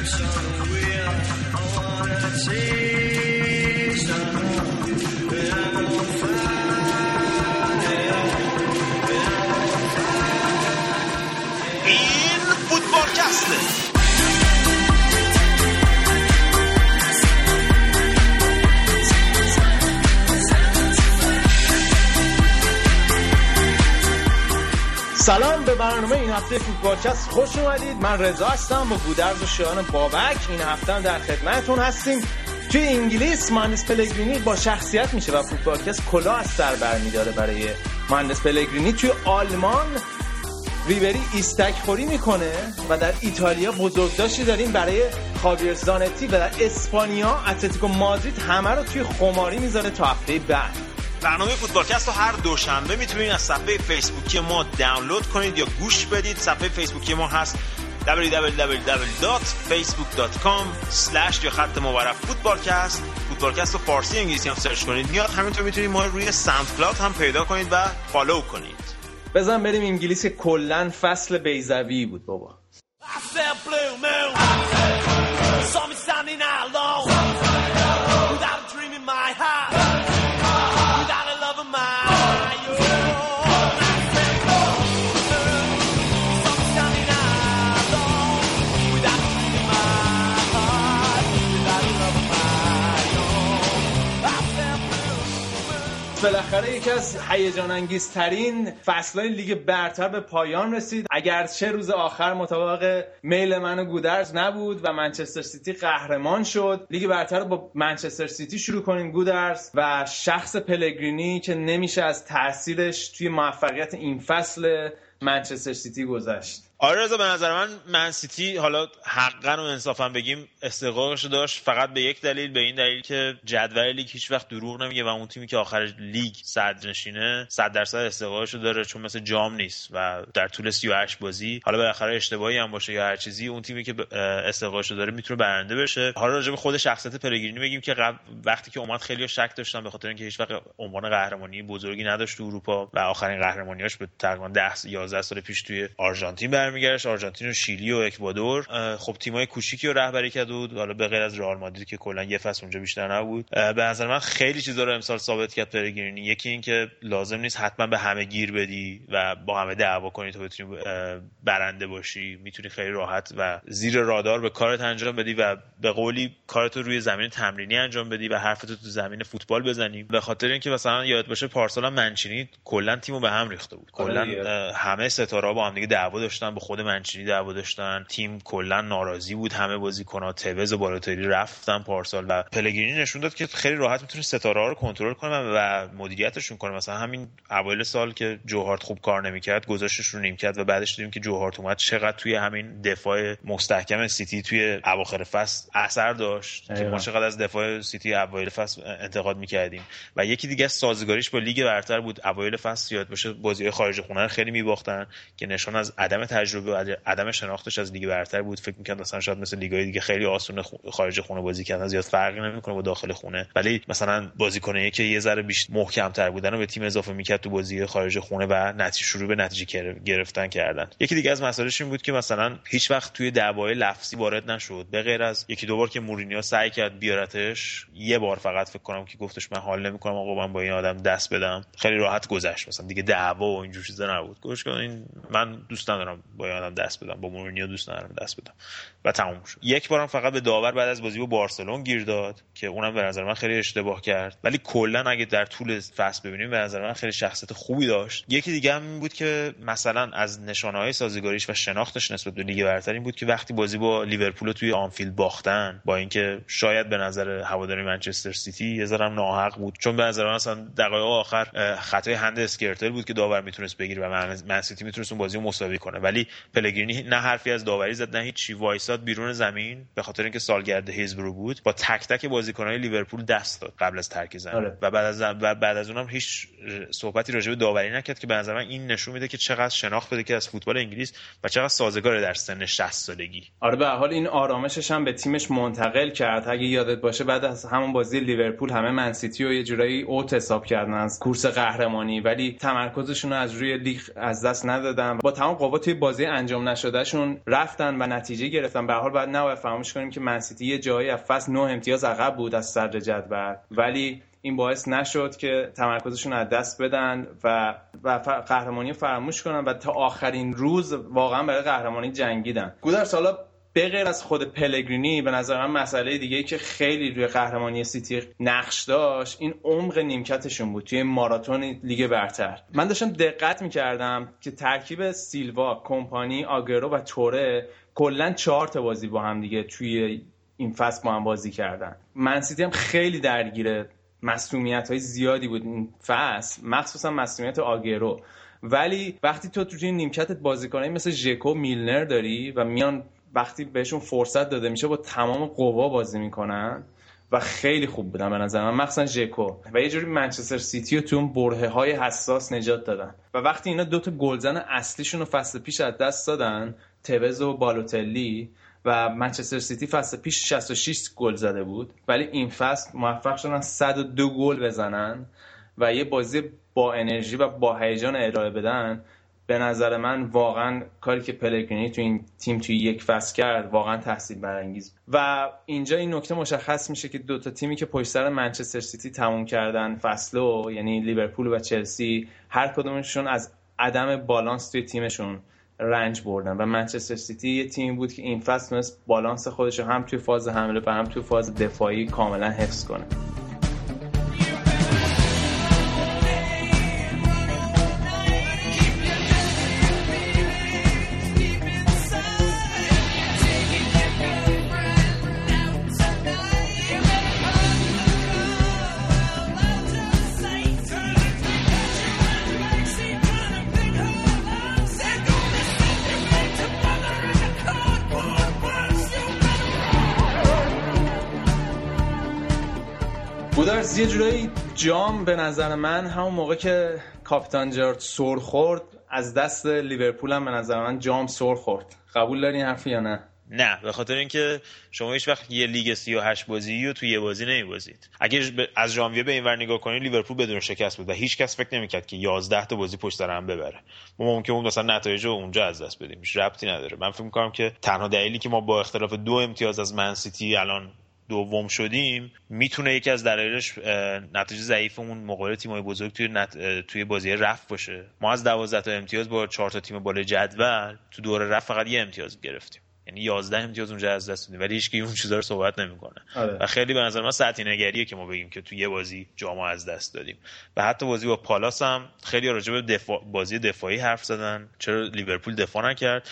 Rush on the wheel. I wanna take. سلام به برنامه این هفته فوتبالکست. خوش اومدید. من رضا هستم. با گودرز و شیان بابک این هفته هم در خدمتتون هستیم. توی انگلیس مهندس پلگرینی با شخصیت میشه و فوتبالکست کلا از سر برمیداره برای مهندس پلگرینی. توی آلمان ریبری ایستک خوری می‌کنه و در ایتالیا بزرگداشتی داریم برای خاویر زانتی و در اسپانیا اتلتیکو مادرید همه رو توی خماری می‌ذاره تا هفته بعد. برنامه فوتبالکست رو هر دوشنبه می‌تونید از صفحه فیسبوکی ما دانلود کنید یا گوش بدید. صفحه فیسبوکی ما هست www.facebook.com یا خط مورب فوتبالکست فوتبالکست رو فارسی انگلیسی هم سرچ کنید. یا همینطور می‌تونید ما روی SoundCloud هم پیدا کنید و follow کنید. بزن بریم انگلیس کلا فصل busy ای بود بابا. بالاخره یکی از هیجان انگیزترین فصلهای لیگ برتر به پایان رسید. اگر چه روز آخر مطابق میل من و گودرز نبود و منچستر سیتی قهرمان شد لیگ برتر رو با منچستر سیتی شروع کنیم گودرز. و شخص پلگرینی که نمیشه از تاثیرش توی موفقیت این فصل منچستر سیتی گذشت. آره رضا به نظر من من سیتی حالا حقا و انصافا بگیم استحقاقش داشت فقط به یک دلیل به این دلیل که جدول لیگ هیچ وقت دروغ نمیگه و اون تیمی که آخر لیگ صدرنشینه 100 درصد استحقاقش داره چون مثل جام نیست و در طول 38 بازی حالا بالاخره اشتباهی هم باشه یا هر چیزی اون تیمی که استحقاقش داره می‌تونه برنده بشه. حالا راجع به خود شخصیت پلگرینی بگیم که قبل وقتی که اومد خیلی شک داشتن به خاطر اینکه هیچ وقت عنوان قهرمانی بزرگی نداشت تو اروپا و آخرین قهرمانیاش به تقریبا 10 11 سال پیش توی آرژانتین برمیگشت آرژانتین و شیلی و اکوادور. خب تیمای کوچیکی رو رهبری کرده بود حالا به غیر از رئال مادرید که کلا یه فصل اونجا بیشتر نبود. به نظر من خیلی چیزا رو امسال ثابت کرد پرگرینی یکی این که لازم نیست حتما به همه گیر بدی و با همه دعوا کنی تا بتونی برنده باشی. می‌تونی خیلی راحت و زیر رادار به کارت انجام بدی و به قولی کارت رو روی زمین تمرینی انجام بدی و حرفتو تو زمین فوتبال بزنی. به خاطر اینکه مثلا یاد باشه پارسال مانچینی کلا تیمو به هم ریخته بود. کلا همه ستاره با هم دیگه دعوا داشتن خود مانچینی دعوا داشتن. تیم کلا ناراضی بود همه بازیکن‌ها. توز و بالوتلی رفتن پارسال و پلگرینی نشون داد که خیلی راحت می‌تونه ستاره ها رو کنترل کنه و مدیریتشون کنه. مثلا همین اوایل سال که جوهارت خوب کار نمی‌کرد گذاشتش رو کرد و بعدش دیدیم که جوهارت اومد. چقدر توی همین دفاع مستحکم سیتی توی اواخر فصل اثر داشت که ما چقدر از دفاع سیتی اوایل فصل انتقاد می‌کردیم. و یکی دیگه سازگاریش با لیگ برتر بود. اوایل فصل یاد باشه بازی خارج خونه خیلی میباختن که نشان از عدم تجربه و عدم شناختش از لیگ برتر بود. فکر می‌کنم مثلا شاید مثل لیگای دیگه خیلی آسون خارج خونه بازی کردن زیاد فرقی نمی‌کنه با داخل خونه. ولی مثلا بازیکنایی که یه ذره بیشتر محکمتر بودن و به تیم اضافه می‌کرد تو بازی خارج خونه و نتیجه شروع به نتیجه گرفتن کردن. یکی دیگه از مسائلش این بود که مثلا هیچ وقت توی دعوای لفظی وارد نشد. به غیر از یکی دو بار که مورینیو سعی کرد بیارتش یه بار فقط فکر کنم که گفتش من حال نمی‌کنم آقا من با این آدم دست بدم. خیلی راحت گذشت. مثلا دیگه دعوا و اینجور چیزا نبود. گوش کن من دوست ندارم با این آدم دست بدم با مورینیو دوست ندارم دست بدم. و تموم شد. یک بارم فقط به داور بعد از بازی با بارسلون گیر داد که اونم به نظر من خیلی اشتباه کرد. ولی کلا اگه در طول فصل ببینیم به نظر من خیلی شخصیت خوبی داشت. یکی دیگه هم بود که مثلا از نشانه های سازگاریش و شناختش نسبت به لیگ برتر این بود که وقتی بازی با لیورپول توی آنفیلد باختن با اینکه شاید به نظر هواداری منچستر سیتی یه ذره ناحق بود. چون به نظر من مثلا دقایق آخر خطای hand اسکرتل بود که داور می‌تونست بگیره و من سیتی می‌تونست اون بازی رو مساوی کنه. ولی پلگرینی نه حرفی از داوری زد نه هیچی. وایساد بیرون زمین به خاطر اینکه سالگرد هیلزبرو بود با تک تک بازیکنهای لیورپول دست داد قبل از ترک زمین. آره. و بعد از و بعد از اونم هیچ صحبتی راجع به داوری نکرد که به نظر من این نشون میده که چقدر شناخت بده که از فوتبال انگلیس و چقدر سازگار در سن 60 سالگی. آره به حال این آرامشش هم به تیمش منتقل کرد. اگه یادت باشه بعد از همون بازی لیورپول همه منسیتی و یه جورایی out حساب کردن از کورس قهرمانی ولی تمرکزشون رو از روی لیگ از دست ندادن. با تمام قوا توی بازی انجام نشدهشون رفتن و نتیجه گرفتن. به حال باید نباید فراموش کنیم که منسیتی یه جایی از فصل 9 امتیاز عقب بود از صدر جدول. ولی این باعث نشد که تمرکزشون از دست بدن و و قهرمانی فراموش کنن و تا آخرین روز واقعا برای قهرمانی جنگیدن. گودرس حالا به غیر از خود پلگرینی به نظر من مسئله دیگه که خیلی روی قهرمانی سیتی نقش داشت این عمق نیمکتشون بود توی ماراتون لیگ برتر. من داشتم دقت می‌کردم که ترکیب سیلوا کمپانی آگرو و توره کلا چهار تا بازی با هم دیگه توی این فصل با هم بازی کردن. من سیتی هم خیلی درگیره مصدومیت های زیادی بود این فصل مخصوصا مصدومیت آگرو. ولی وقتی تو توی نیمکتت بازیکنایی مثل ژکو میلنر داری و میان وقتی بهشون فرصت داده میشه با تمام قوا بازی می‌کنن و خیلی خوب بودن به نظر من مخصوصا ژکو. و یه جوری منچستر سیتی رو تو برهه های حساس نجات دادن. و وقتی اینا دوتا گلزن اصلیشون رو فصل پیش از دست دادن توز و بالوتلی و منچستر سیتی فصل پیش 66 گل زده بود ولی این فصل موفق شدن 102 گل بزنن و یه بازی با انرژی و با هیجان ارائه بدن به نظر من واقعا کاری که پلگرینی تو این تیم توی یک فصل کرد واقعا تحصیل برانگیز و اینجا این نکته مشخص میشه که دو تا تیمی که پشت سر منچستر سیتی تموم کردن فصلو یعنی لیورپول و چلسی هر کدومشون از عدم بالانس توی تیمشون رنج بردن. و منچستر سیتی یه تیم بود که این فصل بالانس خودش رو هم توی فاز حمله و هم توی فاز دفاعی کاملا حفظ کنه. یه جورایی جام به نظر من همون موقع که کاپیتان جارد سر خورد از دست لیورپول هم به نظر من جام سر خورد. قبول داری حرفی یا نه؟ نه به خاطر اینکه شما هیچ وقت یه لیگ 38 بازی رو توی یه بازی نمیبازید. اگه از ژانویه به اینور نگاه کنید لیورپول بدون شکست بود و هیچ کس فکر نمی‌کرد که 11 تا بازی پشت سر هم ببره. ما ممکن اون مثلا نتایج رو اونجا از دست بدیم. ربطی نداره. من فکر می‌کنم که تنها دلیلی که ما با اختلاف دو امتیاز از منسیتی الان دوم شدیم می‌تونه یکی از دلایلش نتیجه ضعیفمون مقابل تیم‌های بزرگ توی نت... توی بازی رفت باشه. ما از 12 تا امتیاز با 4 تا تیم بالای جدول تو دور رفت فقط یه امتیاز گرفتیم. یعنی 11 امتیاز اونجا از دست دادیم ولی هیچ اون چیزا رو صحبت نمی‌کنه. آره. و خیلی به نظر من سطحی نگریه که ما بگیم که تو یه بازی جامو از دست دادیم. و حتی بازی با پالاس هم خیلی راجع به دفاع بازی دفاعی حرف زدن. چرا لیورپول دفاع نکرد؟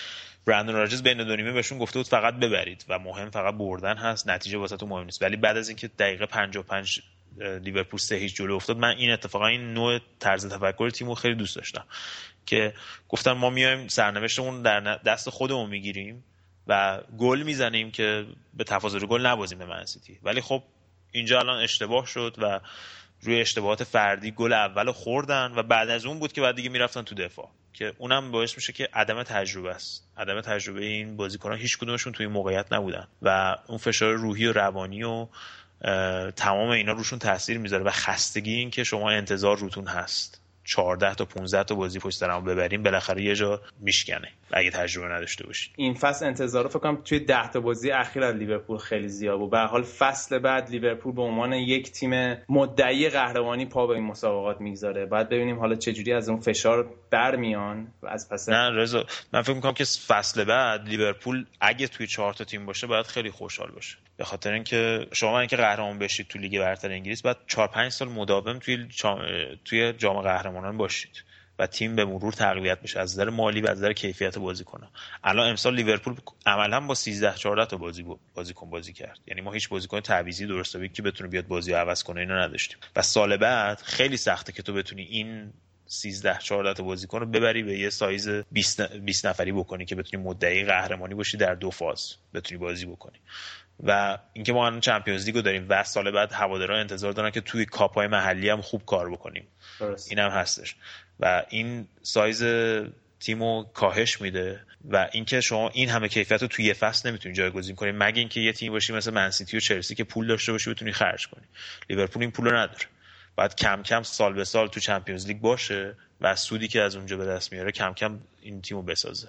برندون راجز بین دو نیمه بهشون گفته بود فقط ببرید و مهم فقط بردن هست نتیجه واسه تو مهم نیست. ولی بعد از اینکه دقیقه 55 لیورپول سه هیچ جلو افتاد من این اتفاقا این نوع طرز تفکر تیمو خیلی دوست داشتم که گفتم ما میایم سرنوشتمون در دست خودمون می‌گیریم و گل می‌زنیم که به تفاضل گل نبازیم به منسیتی ولی خب اینجا الان اشتباه شد و روی اشتباهات فردی گل اول خوردن و بعد از اون بود که بعد دیگه می‌رفتن تو دفاع. که اونم باعث میشه که عدم تجربه است. عدم تجربه این بازیکنان هیچ کدومشون توی موقعیت نبودن و اون فشار روحی و روانی و تمام اینا روشون تاثیر می‌ذاره و خستگی این که شما انتظار روتون هست. 14 تا 15 تا بازی پشت سر ببریم بالاخره یه جا میشکنه. اگه تجربه نداشته باشید این فصل انتظار رو فکر کنم توی 10 تا بازی اخیر از لیورپول خیلی زیاد بود. به حال فصل بعد لیورپول به عنوان یک تیم مدعی قهرمانی پا به این مسابقات می‌گذاره. بعد ببینیم حالا چه جوری از اون فشار برمیان و از پس نه رضا من فکر می‌کنم که فصل بعد لیورپول اگه توی 4 تا تیم باشه باید خیلی خوشحال باشه. به خاطر اینکه شما اینکه قهرمان بشید تو لیگ برتر انگلیس بعد 4 5 سال مداوم توی توی جام قهرمانان باشید و تیم به مرور تقویت بشه از نظر مالی و از نظر کیفیت بازیکن الان امسال لیورپول عملا با 13 14 تا بازی بازیکن بازی کرد. یعنی ما هیچ بازیکن تعویضی درست که بتونه بیاد بازی عوض کنه اینا نداشتیم. و سال بعد خیلی سخته که تو بتونی این 13 14 تا بازیکن رو ببری به یه سایز 20 20 نفری بکنی که بتونی مدعی قهرمانی باشی در دو فاز بتونی بازی بکنی. و اینکه ما الان Champions League و داریم و سال بعد هوادارا انتظار دارن که توی کاپ های محلی هم خوب کار بکنیم. این هم هستش. و این سایز تیمو کاهش میده و اینکه شما این همه کیفیت رو توی یه فصل نمی‌تونی جایگزین کنی. مگه اینکه یه تیم باشی مثل منسیتی و چلسی که پول داشته باشی بتونی خرج کنی. لیورپول این پول رو نداره. باید کم کم سال به سال تو چمپیونز لیگ باشه. و سودی که از اونجا به دست میاره کم کم این تیمو بسازه.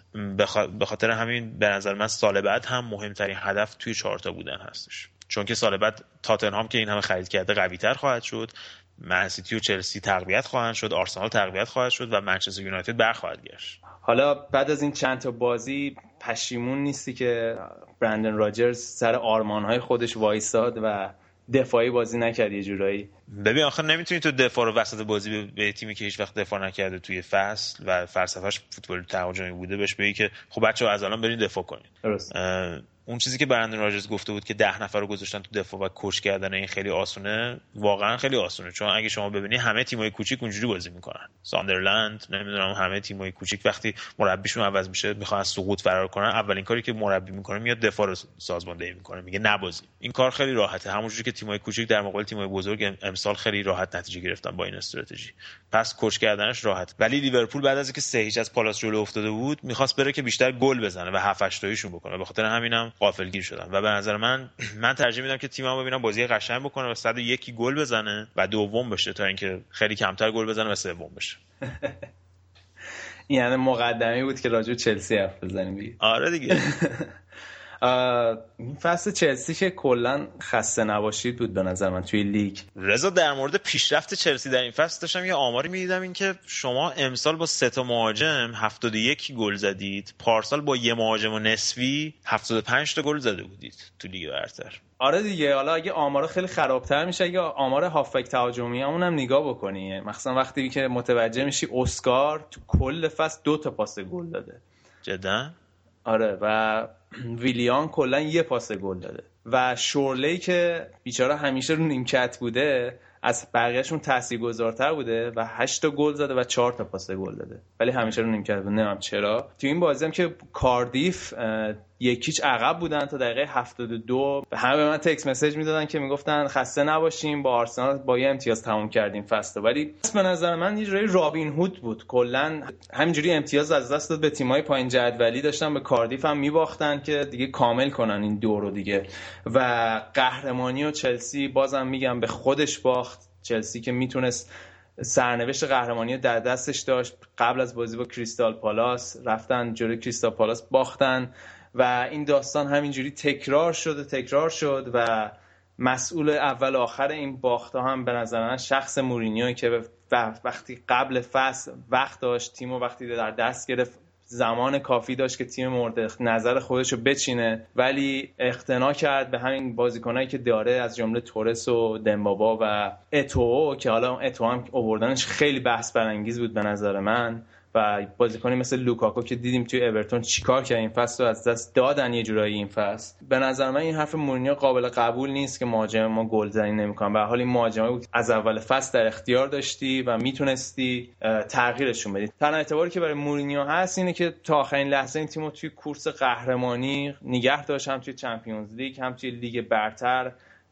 به خاطر همین به نظر من سال بعد هم مهمترین هدف توی چهارتا بودن هستش. چون که سال بعد تاتنهام که این همه خرید کرده قوی تر خواهد شد منسیتی و چلسی تقویت خواهند شد آرسنال تقویت خواهد شد و منچستر یونایتد برخواهد گشت. حالا بعد از این چند تا بازی پشیمون نیستی که برندن راجرز سر آرمانهای خودش وایساد و دفاعی بازی نکرد یه جورایی ببین آخه نمی‌تونی تو دفاع رو وسط بازی به تیمی که هیچ وقت دفاع نکرده توی فصل و فلسفهش فوتبال تهاجمی بوده بهش بگی که خب بچه از الان برید دفاع کنید درست. اون چیزی که برندن راجرز گفته بود که ده نفر رو گذاشتن تو دفاع و کش کردن این خیلی آسونه. واقعا خیلی آسونه. چون اگه شما ببینی همه تیمای کوچیک اونجوری بازی می‌کنن. ساندرلند نمی‌دونم همه تیمای کوچیک وقتی مربیشون عوض میشه می‌خوان سقوط فرار کنن اولین کاری که مربی می‌کنه میاد دفاع رو سازماندهی می‌کنه. میگه نبازی این کار خیلی راحته. همونجوری که تیمای کوچیک در مقابل تیمای بزرگ امسال خیلی راحت نتیجه گرفتن با این استراتژی. پس کش کردنش راحت. ولی لیورپول بعد از اینکه سه هیچ از پالاس جلو افتاده بود می‌خواست بره که بیشتر گل بزنه و 7 8 بکنه. به خاطر همینم غافلگیر شدن و به نظر من من ترجیح میدم که تیمم ببینم بازی قشنگ بکنه و 101 گل بزنه و دوم بشه تا اینکه خیلی کمتر گل بزنه و سوم بشه. یعنی مقدمه بود که راجع چلسی حرف بزنیم آره دیگه. این فصل چلسی که کلا خسته نباشید بود به نظر من توی لیگ. رضا در مورد پیشرفت چلسی در این فصل داشتم یه آماری می‌دیدم این که شما امسال با سه تا مهاجم 71 گل زدید. پارسال با یه مهاجم و نصفی 75 تا گل زده بودید تو لیگ برتر. آره دیگه حالا اگه آمارا خیلی خرابتر میشه اگه آمار هافک تهاجمی همون هم نگاه بکنی. مثلا وقتی که متوجه میشی اسکار تو کل فصل دو تا پاس گل داده. جدا؟ آره و ویلیان کلا یه پاس گل داده. و شورلی که بیچاره همیشه رو نیمکت بوده از بقیهشون تاثیرگذارتر بوده و 8 تا گل زده و 4 تا پاس گل داده. ولی همیشه رو نیمکت بوده. نمی‌دونم چرا؟ تو این بازی هم که کاردیف یکیچ عقب بودن تا دقیقه 72 همه به من تکس مسیج می‌دادن که می‌گفتن خسته نباشیم با آرسنال با یه امتیاز تموم کردیم فصل. ولی به نظر من یه جوری رابین هود بود. کلا همینجوری امتیاز از دست داد به تیمای پایین جدولی. داشتن به کاردیف هم میباختن که دیگه کامل کنن این دو رو دیگه. و قهرمانی و چلسی بازم میگم به خودش باخت. چلسی که می‌تونست سرنوشت قهرمانی در دستش داشت. قبل از بازی با کریستال پالاس رفتن جلوی کریستال پالاس باختن. و این داستان همینجوری تکرار شد و تکرار شد و مسئول اول آخر این باخت هم به نظر من شخص مورینیو که وقتی قبل فصل وقت داشت تیم و وقتی در دست گرفت زمان کافی داشت که تیم مورد نظر خودش رو بچینه. ولی اقتنا کرد به همین بازیکنایی که داره از جمله تورس و دمبابا و اتو که حالا اتو هم اووردنش خیلی بحث برانگیز بود به نظر من. و بازیکنی مثل لوکاکو که دیدیم توی اورتون چیکار کرد این فصل رو از دست دادن یه جورایی این فصل. به نظر من این حرف مورینیو قابل قبول نیست که مهاجم ما گلزنی نمی‌کنن به حال این مهاجمه بود از اول فصل در اختیار داشتی و می‌تونستی تغییرشون بدی. تنها اعتباری که برای مورینیو هست اینه که تا آخرین لحظه این تیمو توی کورس قهرمانی نگه داشت هم توی Champions League هم توی لیگ برتر.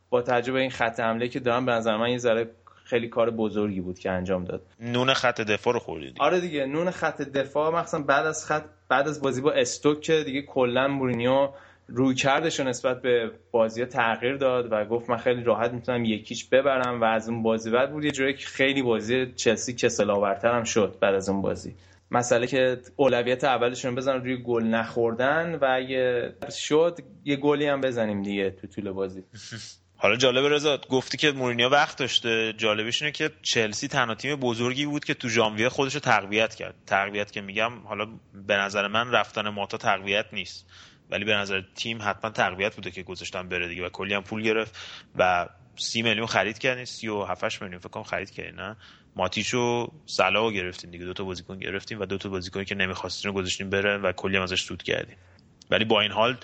با تجربه این خط حمله که دارن به نظر من یه ذره خیلی کار بزرگی بود که انجام داد. نون خط دفاع رو خوردید آره دیگه نون خط دفاع مثلا بعد از خط بعد از بازی با استوک که دیگه کلا مورینیو روی کردش نسبت به بازی تغییر داد و گفت من خیلی راحت می‌تونم یکیچ ببرم و از اون بازی بعد بود. یه جوری که خیلی بازی چلسی کسل آورتر هم شد بعد از اون بازی. مسئله که اولویت اولشون بزنن روی گل نخوردن و اگه شد یه گلی هم بزنیم دیگه تو طول بازی. حالا جالب رضا گفتی که مورینیو وقت داشته. جالبش اینه که چلسی تنها تیم بزرگی بود که تو ژانویه خودش رو تقویت کرد. تقویت که میگم حالا به نظر من رفتن ماتا تقویت نیست. ولی به نظر تیم حتما تقویت بوده که گذاشتن بره دیگه و کلی هم پول گرفت و سی میلیون خرید کردین. سی و هفتش میلیون فکر کنم خرید کردین نه؟ ماتیشو سلاو گرفتین دیگه. دو تا بازیکن گرفتیم و دو تا بازیکنی که نمی‌خواستین رو گذاشتین بره و کلی هم ازش سود کردیم ولی با این حال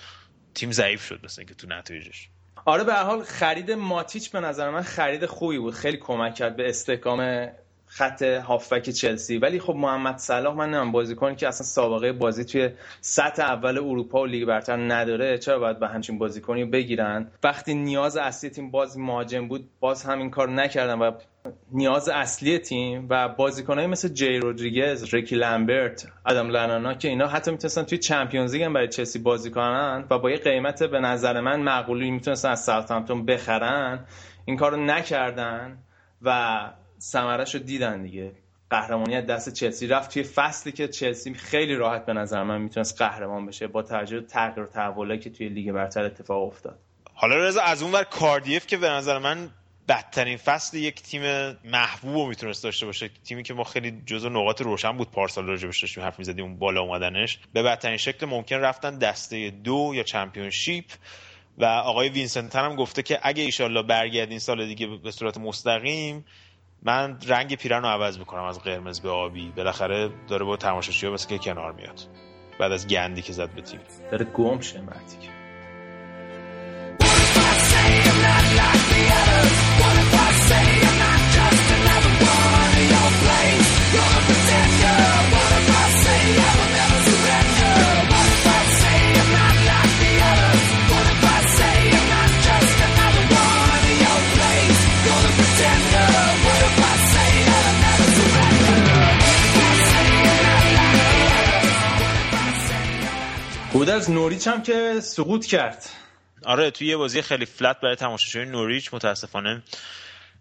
تیم ضعیف شد مثلا که تو نتایجش. آره به حال خرید ماتیچ به نظر من خرید خوبی بود. خیلی کمک کرد به استحکام خط هافبک چلسی. ولی خب محمد صلاح من نمی‌دونم بازیکنی که اصلا سابقه بازی توی سطح اول اروپا و لیگ برتر نداره چرا باید به همچین بازیکنی بگیرن؟ وقتی نیاز اصلی تیم باز مهاجم بود باز همین کار نکردن و نیاز اصلی تیم و بازیکنایی مثل جی رودریگز، ریکی لامبرت، آدام لالانا که اینا حتی می‌تونستن توی Champions League برای چلسی بازی کنن و با یه قیمت به نظر من معقولی می‌تونستن از ساوثهامپتون بخرن این کارو نکردن و ثمرش رو دیدن دیگه. قهرمانی دست چلسی رفت توی فصلی که چلسی خیلی راحت به نظر من می‌تونست قهرمان بشه با توجه تغییر و تحولی که توی لیگ برتر اتفاق افتاد. حالا رضا از اون ور کاردیف که به نظر من بدترین فصل یک تیم محبوب می‌تونست داشته باشه. تیمی که ما خیلی جزو نقاط روشن بود پارسال راجبش داشتیم حرف می‌زدیم اون بالا اومدنش. به بدترین شکل ممکن رفتن دسته دو یا چمپیونشیپ. و آقای وینسنتن هم گفته که اگه ایشالله برگردین سال دیگه به صورت مستقیم من رنگ پیرن رو عوض می‌کنم از قرمز به آبی. بالاخره داره با تماشاچی‌ها مثل که کنار میاد. بعد از گندی که زد به تیم. داره گم شه مرتی از نوریچ هم که سقوط کرد. آره توی یه بازی خیلی فلت برای تماشاچیان نوریچ متاسفانه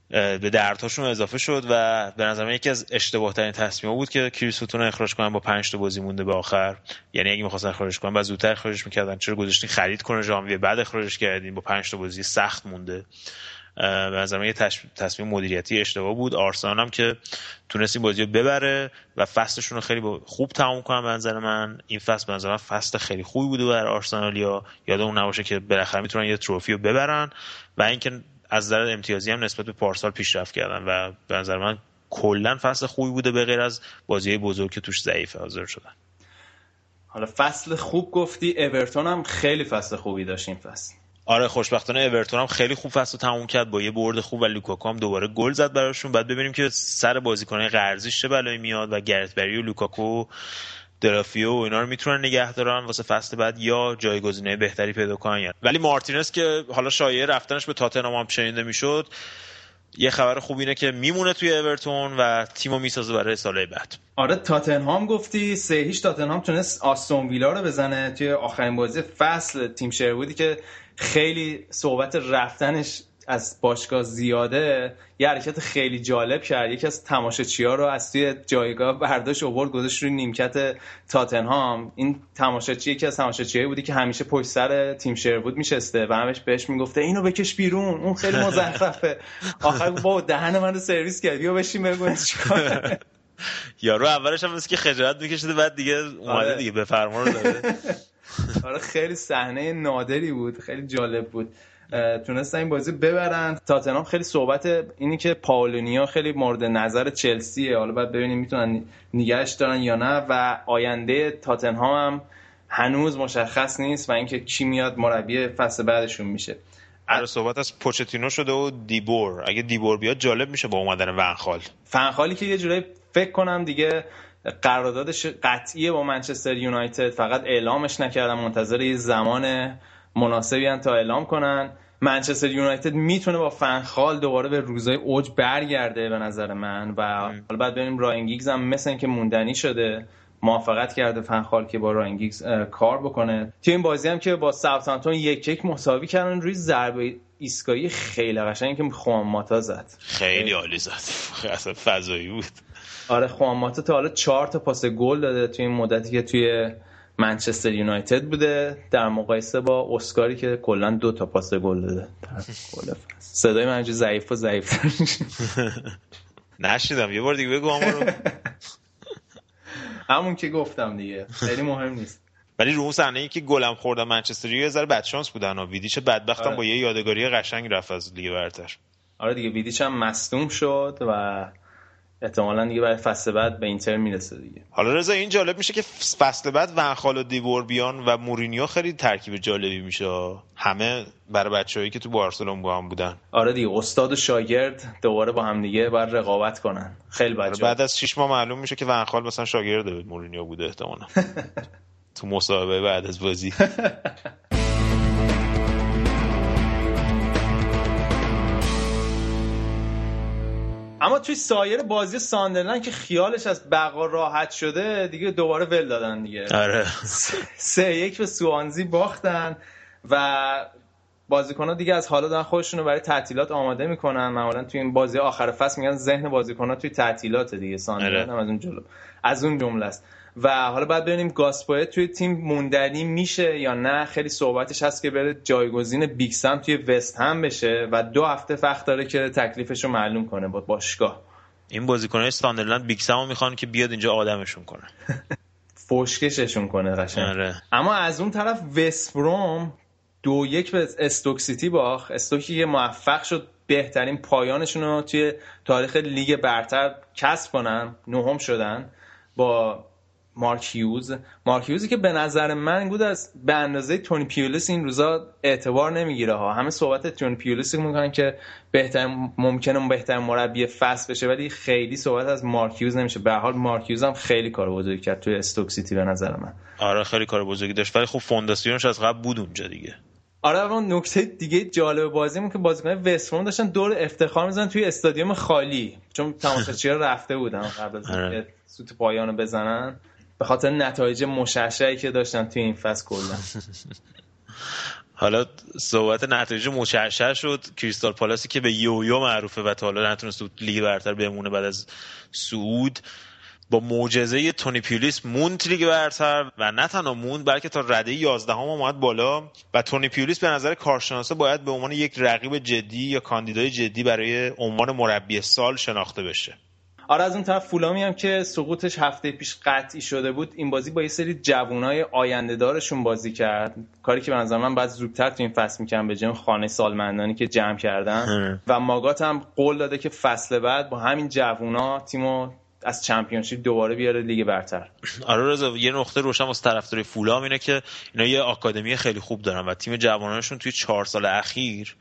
به دردهاشون اضافه شد و به نظر یکی از اشتباه ترین تصمیم بود که کریس رو اخراج کنن با 5 تا بازی مونده به آخر. یعنی اگه می‌خواستن اخراج کنن بعد زودتر اخراجش می‌کردن. چرا گذاشتین خرید کنه ژانویه بعد اخراجش کردین با 5 تا بازی سخت مونده. به نظر یه تصمیم مدیریتی اشتباه بود. آرسنال هم که تونست این بازی رو ببره و فصلشون رو خیلی خوب تموم کنن به نظر من. این فصل به نظر من فصل خیلی خوبی بوده برای آرسنالیا. یادمون نباشه که بالاخره می‌تونن یه trophy رو ببرن و اینکه از نظر امتیازی هم نسبت به پارسال پیشرفت کردن و به نظر من کلا فصل خوبی بوده به غیر از بازی بزرگ که توش ضعیف حاضر شدن. حالا فصل خوب گفتی اورتون هم خیلی فصل خوبی داشت این فصل. آره خوشبختانه اورتون هم خیلی خوب فصل تموم کرد با یه برد خوب و لوکاکو هم دوباره گل زد براشون. بعد ببینیم که سر بازیکنای قرضیش چه بلایی میاد و گرت بری و لوکاکو درافیو و اینا رو می‌تونن نگه دارن واسه فصل بعد یا جایگزینه بهتری پیدا کنن ولی مارتینز که حالا شایعه رفتنش به تاتنهام هم شنیده می‌شد یه خبر خوب اینه که میمونه توی اورتون و تیمو می‌سازه برای سال بعد. آره تاتنهام گفتی سه هیچ تاتنهام تونست آستون ویلا رو بزنه توی آخرین بازی فصل تیم شروودی که خیلی صحبت رفتنش از باشگاه زیاده. یه حرکت خیلی جالب کرد. یکی از تماشاچی ها رو از توی جایگاه برداشت اوورد گذاشت روی نیمکت تاتنهام. این تماشاچی یکی از تماشاچیایی بودی که همیشه پشت سر تیم بود میشسته و همش بهش می‌گفته اینو بکش بیرون اون خیلی مزخرفه. آخر با دهن من رو سرویس کرد. بیا بشین بگو چیکار یارو اولش هم که خجالت میکشیده بعد دیگه اومده آره. دیگه به فرمان رو داده. آره خیلی صحنه نادری بود خیلی جالب بود. تونستن این بازی ببرن. تاتنهام خیلی صحبت اینی که پاولونیا خیلی مورد نظر چلسیه. حالا باید ببینیم می‌تونن نگهش دارن یا نه. و آینده تاتنهام هم هنوز مشخص نیست و اینکه کی میاد مربی فصل بعدشون میشه. آره صحبت از پوچتینو شده و دیبور. اگه دیبور بیاد جالب میشه با اومدن ونخال. فنخالی که یه جورایی فکر کنم دیگه قراردادش قطعیه با منچستر یونایتد فقط اعلامش نکردن منتظر یه زمان مناسبی تا اعلام کنن. منچستر یونایتد می‌تونه با فنخال دوباره به روزای اوج برگرده به نظر من و حالا بعد ببینیم رایان گیگز هم مثل اینکه موندنی شده موافقت کرده فنخال که با رایان گیگز کار بکنه. توی این بازی هم که با ساوثهامپتون یک یک مساوی کردن روی ضربه ایستگاهی خیلی قشنگی که خوان ماتا زد. خیلی عالی زد. اصلا فضایی بود. آره خوان ماتا تا حالا چهار تا پاس گل داده توی این مدتی که توی منچستر یونایتد بوده. در مقایسه با اسکاری که کلا دو تا پاس گل داده. صدای من ضعیف و ضعیف. نشیدم. یه بار دیگه بگو رو. همون که گفتم دیگه. خیلی مهم نیست. ولی رو اون صحنه ای که گلم خوردن منچستر یه ذره بدشانس بودن و ویدیچ بدبختم آره. با یه یادگاری قشنگ رفت از لیگ برتر. آره دیگه ویدیچ هم مصدوم شد و احتمالا دیگه برای فصل بعد به اینتر می‌رسه دیگه. حالا رضا این جالب میشه که فصل بعد ونخال و دیبور بیان و مورینیو خیلی ترکیب جالبی میشه. همه برای بچه‌هایی که تو بارسلون با هم بودن. آره دیگه استاد و شاگرد دوباره با هم دیگه بر رقابت کنن. خیلی بچه بعد از 6 ماه معلوم میشه که ونخال مثلا شاگرد مورینیو بوده احتمالا. تو مصاحبه بعد از بازی. اما توی سایر بازی ساندرلند که خیالش از بقا راحت شده دیگه دوباره ول دادن دیگه. آره. سه یک به سوانزی باختن و ها دیگه از حالا دارن خودشون رو برای تعطیلات آماده می‌کنن. معمولا توی این بازی آخر فصل میگن ذهن ها توی تعطیلات دیگه. ساندرلند آره. از اون جلو از اون جمله است. و حالا بعد ببینیم گاسپایت توی تیم موندنی میشه یا نه. خیلی صحبتش هست که بره جایگزین بیکسم توی وست هم بشه و دو هفته وقت داره که تکلیفش رو معلوم کنه با باشگاه. این بازیکنای ساندرلند بیکسم رو می‌خوان که بیاد اینجا آدمشون کنه. فوشکششون کنه قشنگ. آره. اما از اون طرف وستبروم دو یک به استوک سیتی باخت استوکی که موفق شد بهترین پایانشون رو توی تاریخ لیگ برتر کسب کنن. نهم شدن. با مارک هیوز. مارک هیوزی که به نظر من بود از به اندازه تونی پیولیس این روزا اعتبار نمی‌گیره ها. همه صحبت تونی پیولیس می‌کنن که بهتر ممکنه بهتر مربی فصل بشه ولی خیلی صحبت از مارک هیوز نمیشه. به حال مارک هیوز هم خیلی کار بزرگی کرد توی استوک سیتی به نظر من. آره خیلی کار بزرگی داشت. ولی خب فونداسیونش از قبل بود اونجا دیگه. آره اون نکته دیگه جالب بازی که بازیکن وستروم داشتن دور افتخار می‌زنن توی استادیوم خالی. چون تماشاگرها رفته بودن قبل از آره. سوت پایانو بزنن. به خاطر نتایج مشعشعی که داشتن توی این فصل کلا. حالا صحبت نتایج مشعشع شد. کریستال پالاسی که به یویو معروفه و تا حالا نتونست لیگ برتر بمونه بعد از سعود با معجزه تونی پیولیس موند لیگ برتر و نه تنها موند بلکه تا رده 11 هم اومد بالا. و تونی پیولیس به نظر کارشناسا باید به عنوان یک رقیب جدی یا کاندیدای جدی برای عنوان مربی سال شناخته بشه. آره از اون طرف فولامی هم که سقوطش هفته پیش قطعی شده بود این بازی با یه سری جوانای آینده دارشون بازی کرد. کاری که به نظر من بعد زودتر تو این فصل می‌کنم به جمع خانه سالمندانی که جمع کردن. و ماگات هم قول داده که فصل بعد با همین جوونا تیمو از Championship دوباره بیاره لیگ برتر. آره رضا یه نقطه روشن واسه طرفدار فولام اینه که اینا یه آکادمی خیلی خوب دارن و تیم جوانانشون توی چهار سال اخیر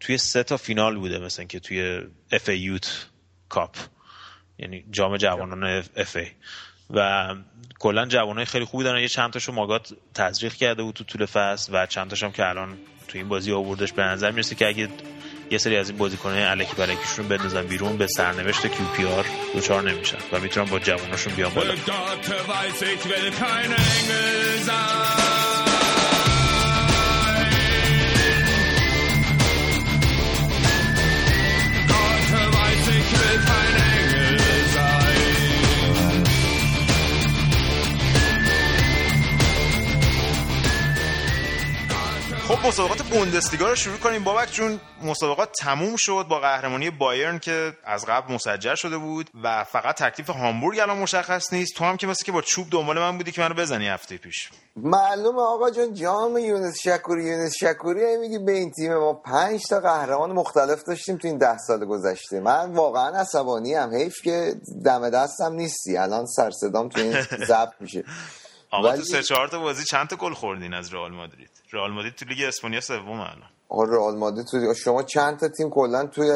توی سه تا فینال بوده مثلا که توی FA Youth Cup یعنی جام جوانان FA. و کلا جوانای خیلی خوبی دارن. یه چند تاشو ماگات تزریق کرده بود تو طول فصل و چند تاشم که الان تو این بازی آوردش به نظر می‌رسه که اگه یه سری از این بازیکن‌های الکی بلکیشون بندازن بیرون به سرنوشت کیو پی آر دوچار نمیشن و می‌تونن با جواناشون بیان بالا. خب مسابقات بوندسلیگا رو شروع کنیم. بابک جون مسابقات تموم شد با قهرمانی بایرن که از قبل مسجل شده بود و فقط تکلیف هامبورگ الان مشخص نیست. تو هم که مثل که با چوب دنبال من بودی که منو بزنی هفته پیش. معلومه آقا جون جام یونس شکوری یونس شکوری. میگی به این تیم ما پنج تا قهرمان مختلف داشتیم تو این ده سال گذشته. من واقعا عصبانی هم حیف که دم دستم نیستی. الان سرصدام تو این ضبط میشه. آقا تو سه چهار تا بازی چند تا گل خوردین از رئال مادرید؟ رئال مادرید تو لیگ اسپانیا سوم الان. آره رئال مادرید تو شما چند تا تیم کلا توی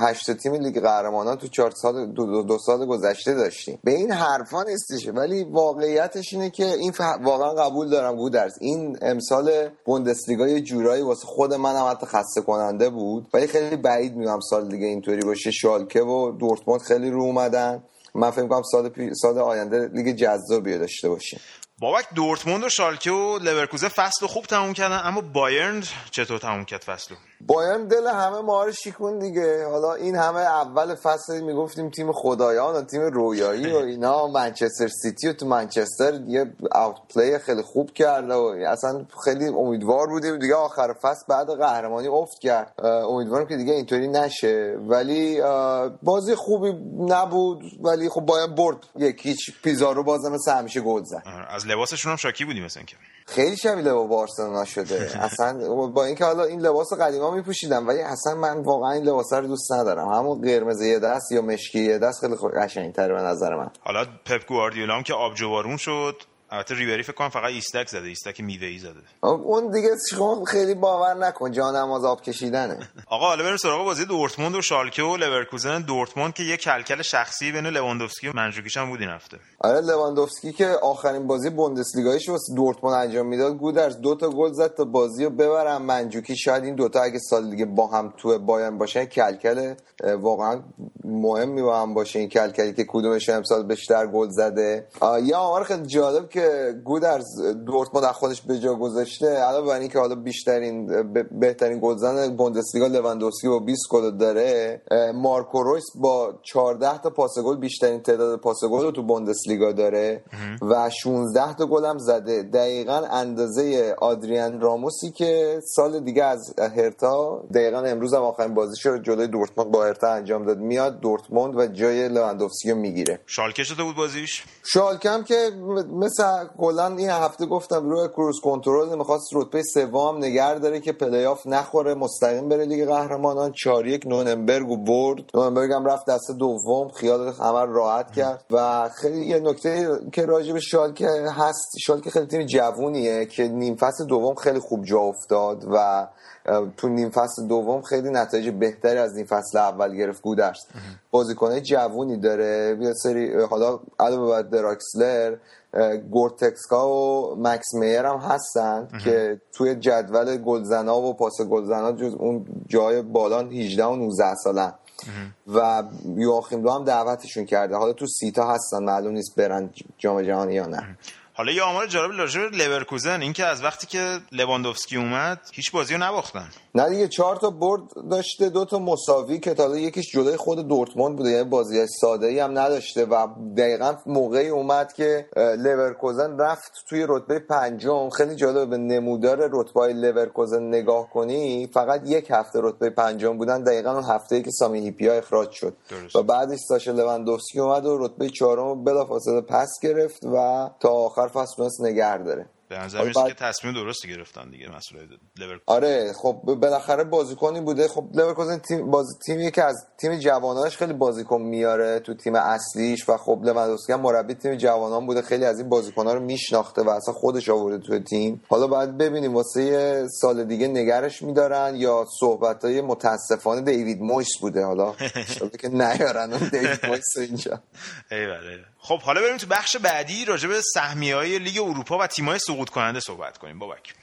هشت تیم لیگ قهرمانان تو چهار سال دو, دو, سال گذشته داشتیم. به این حرفا نیستش ولی واقعیتش اینه که این واقعا قبول دارم گودرز. این امسال بوندسلیگا یه جورایی واسه خود منم حتی خسته کننده بود ولی خیلی بعید می‌دونم سال دیگه اینطوری باشه. شالکه و دورتموند خیلی رو اومدن. من فکر کنم سال پی... سال آینده لیگ جذابی داشته باشیم. بابک دورتموند و شالکه و لورکوزن فصل خوب تموم کردن اما بایرن چطور تموم کرد فصل بایرن دل همه ما رو شیکوند دیگه. حالا این همه اول فصل می‌گفتیم تیم خدایان و تیم رویایی و اینا منچستر سیتی و تو منچستر یه اوت خیلی خوب کرد و اصلا خیلی امیدوار بودیم. دیگه آخر فصل بعد قهرمانی افت کرد. امیدوارم که دیگه اینطوری نشه. ولی بازی خوبی نبود. ولی خب بایرن برد. یکیچ پیزارو بازم مثل همیشه گل زد. از لباسشون هم شاکی بودیم مثلا که. خیلی شبیه با بارسلونا شده. اصلا با اینکه حالا این لباس قدیما میپوشیدم ولی اصلا من واقعا این لباس رو دوست ندارم. همون قرمز یه دست یا مشکی یه دست خیلی قشنگتره به نظر من. حالا پپ گواردیولا هم که آبجوارون شد. البته ریبری فکر کنم فقط ایستک زده ایستک میوه ای زده اون دیگه شما خیلی باور نکن جانم از آب کشیدنه. آقا حالا بریم سراغ بازی دورتموند و شالکه و لورکوزن دورتموند که یه کلکل شخصی بین لواندوفسکی و منجوکیش هم بود این هفته. آره لواندوفسکی که آخرین بازی بوندسلیگایش واسه دورتموند انجام می‌داد گودرز دو تا گل زد تا بازی رو ببرن. منجوکیش شاید این دوتا اگه سال دیگه با هم تو بایرن باشه کلکل واقعا مهمی با هم باشه. این کلکلی که کدومش امسال بیشتر گل زده. یا آمار خیلی جالب که گودرز دورتموند خودش به جا گذاشته علاوه بر اینکه حالا بیشترین بهترین گلزن بوندسلیگا لواندوفسکی با 20 گل داره مارکو رویس با 14 تا پاس گل بیشترین تعداد پاس گل رو تو بوندسلیگا داره و 16 تا گل هم زده. دقیقا اندازه آدریان راموسی که سال دیگه از هرتا دقیقا امروز هم آخرین بازیش رو جلوی دورتموند با هرتا انجام داد. میاد دورتموند و جای لواندوفسکی رو می‌گیره. شالکه شده بود بازیش؟ شالکه هم که مثل کلا این هفته گفتم روی cruise control می‌خواست رتبه سوم نگر داره که پلی آف نخوره مستقیم بره لیگ قهرمانان. 4 یک نورنبرگ و برد. نورنبرگ هم رفت دسته دوم خیال همه راحت کرد. و خیلی یه نکته که راجع به شالکه هست شالکه خیلی تیم جوونیه که نیم فصل دوم خیلی خوب جا افتاد و تو نیم فصل دوم خیلی نتایج بهتری از نیم فصل اول گرفت گودرز بازیکنه جوونی داره. یه سری حالا علاوه بر دراکسلر گورتسکا و مکس مایر هم هستن که توی جدول گلزنا و پاس گلزنا جز اون جای بالا 18 و 19 سالن. و یواخیم لو هم دعوتشون کرده. حالا تو سی تا هستن معلوم نیست برن جام جهانی یا نه. حالا یه آمار جالب راجع به لورکوزن این که از وقتی که لواندوفسکی اومد هیچ بازی رو نباختن. نه دیگه چهار تا برد داشته دو تا مساوی که تا یکیش جلوی خود دورتموند بوده یعنی بازی ساده ای هم نداشته و دقیقا موقعی اومد که لورکوزن رفت توی رتبه پنجم. خیلی جالب به نمودار رتبه لورکوزن نگاه کنی فقط یک هفته رتبه پنجم بودن دقیقا اون هفته ای که سامی هیپیا اخراج شد. درست. و بعدش ساشا لواندوفسکی اومد و رتبه چهارم بلافاصله پس گرفت و تا آخر فصل تونست نگه داره. به نظر می‌رسه که تصمیم درستی گرفتن دیگه مسئول لورکوزن آره خب بالاخره بازیکنی بوده. خب لورکوزن تیم باز تیمی که از تیم جوانانش خیلی بازیکن میاره تو تیم اصلیش و خب لواندوفسکی هم مربی تیم جوانان بوده. خیلی از این بازیکن‌ها رو میشناخته و اصلا خودش آورده تو تیم. حالا باید ببینیم واسه سال دیگه نگهش میدارن یا صحبت‌های متاسفانه دیوید مویس بوده. حالا که نیارن اون دیوید مویس اینجا. ایول خب حالا بریم تو بخش بعدی راجع به سهمیه های لیگ اروپا و تیم‌های سقوط کننده صحبت کنیم. بابک.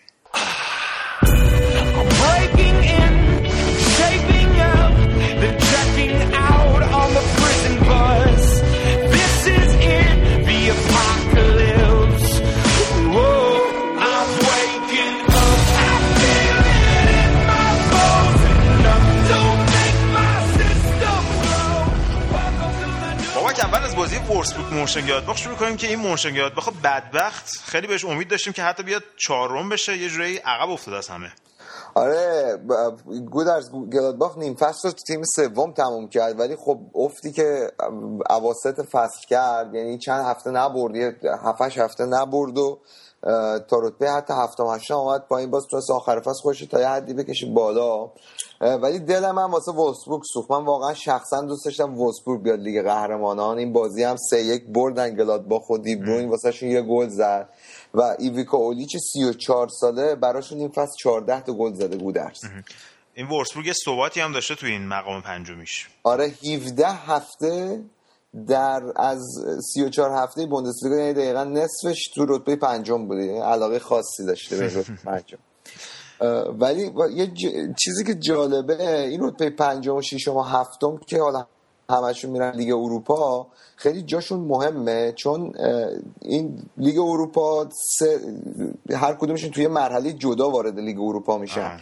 بازی وولسبورگ مونشنگلادباخ شروع کنیم که این مونشنگلادباخ بدبخت. خیلی بهش امید داشتیم که حتی بیاد چهارم بشه. یه جوری عقب افتاد از همه. آره گودرز گلادباخ نیم فصل رو تیم سوم تموم کرد. ولی خب افتی که اواسط فصل کرد. یعنی چند هفته نبرد یه هفتش هفته نبرد و تا رتبه حتی هفتم هشتم آمد پایین باز تونست آخر فصل خودشو تا یه حدی بکشه بالا. ولی دلم هم واسه وولسبورگ سوخت. من واقعا شخصا دوست داشتم وولسبورگ بیاد لیگ قهرمانان. این بازی هم سه یک بردن گلادباخ و دیبروین. واسه یه گل زد. و ایویکا اولیچ 34 ساله براشون این فصل 14 تا گل زده گودرس این وورسبورگ یه ثباتی هم داشته تو این مقام پنجمیش. آره 17 هفته در از 34 هفته بوندسلیگا یعنی دقیقا نصفش تو رتبه پنجم بوده. یعنی علاقه خاصی داشته به رتبه پنجم. ولی یه ج... چیزی که جالبه این رتبه پنجم و ششم و هفتم که حالا همشون میرن لیگ اروپا خیلی جاشون مهمه چون این لیگ اروپا سه هر کدومشون توی مرحله جدا وارد لیگ اروپا میشن.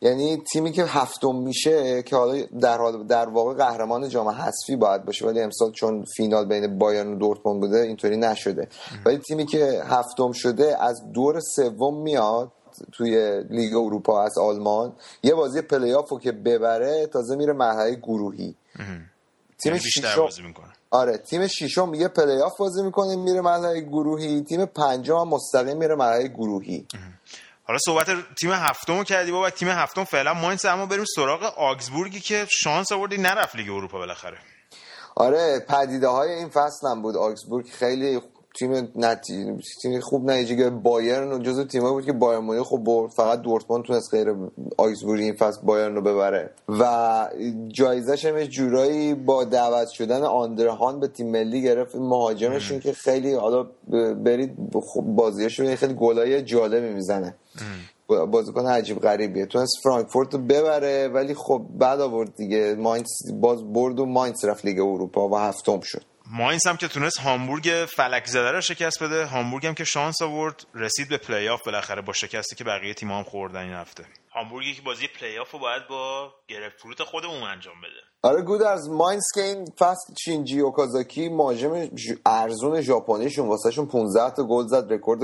یعنی تیمی که هفتم میشه که حالا در حال در واقع قهرمان جام حذفی باید باشه ولی امسال چون فینال بین بایرن و دورتموند بوده اینطوری نشده. ولی تیمی که هفتم شده از دور سوم میاد توی لیگ اروپا از آلمان یه بازی پلی آفو که ببره تازه میره مرحله گروهی. تیم بازی می‌کنه. آره تیم ششم یه پلی آف بازی می‌کنه میره مرحله گروهی. تیم پنجم مستقیم میره مرحله گروهی. حالا صحبت تیم هفتم کردی بابا تیم هفتم فعلا ماینس اما بریم سراغ آگزبورگی که شانس آوردی نرفت لیگ اروپا بالاخره. آره پدیده های این فصل هم بود. آگزبورگ خیلی تیم نتی... تیم خوب نتیجه بایرن و جزو تیمایی بود که بایرن مونیخ خوب برد. فقط دورتموند تونست غیر آگزبورگ این فصل بایرن رو ببره. و جایزش هم جورایی با دعوت شدن آندره هان به تیم ملی گرفت. مهاجمشون که خیلی حالا برید بازیاشون خیلی گلای جالبی می‌زنه. بازیکن عجیب غریبیه. تونست فرانکفورت رو ببره ولی خب بد آورد دیگه. ماینز باز برد و ماینز رفت لیگ اروپا و هفتم شد. ماینز هم که تونست هامبورگ فلک زده رو شکست بده. هامبورگ هم که شانس آورد رسید به پلی آف بالاخره با شکستی که بقیه تیم هم خوردن این هفته. هامبورگی که بازی پلی آف رو باید با گرویتر فورت خودمون انجام بده. آره گودرز ماینز که این فصل شینجی اوکازاکی مهاجم ژ- ارزون ژاپنیشون واسهشون 15 تا گل زد رکورد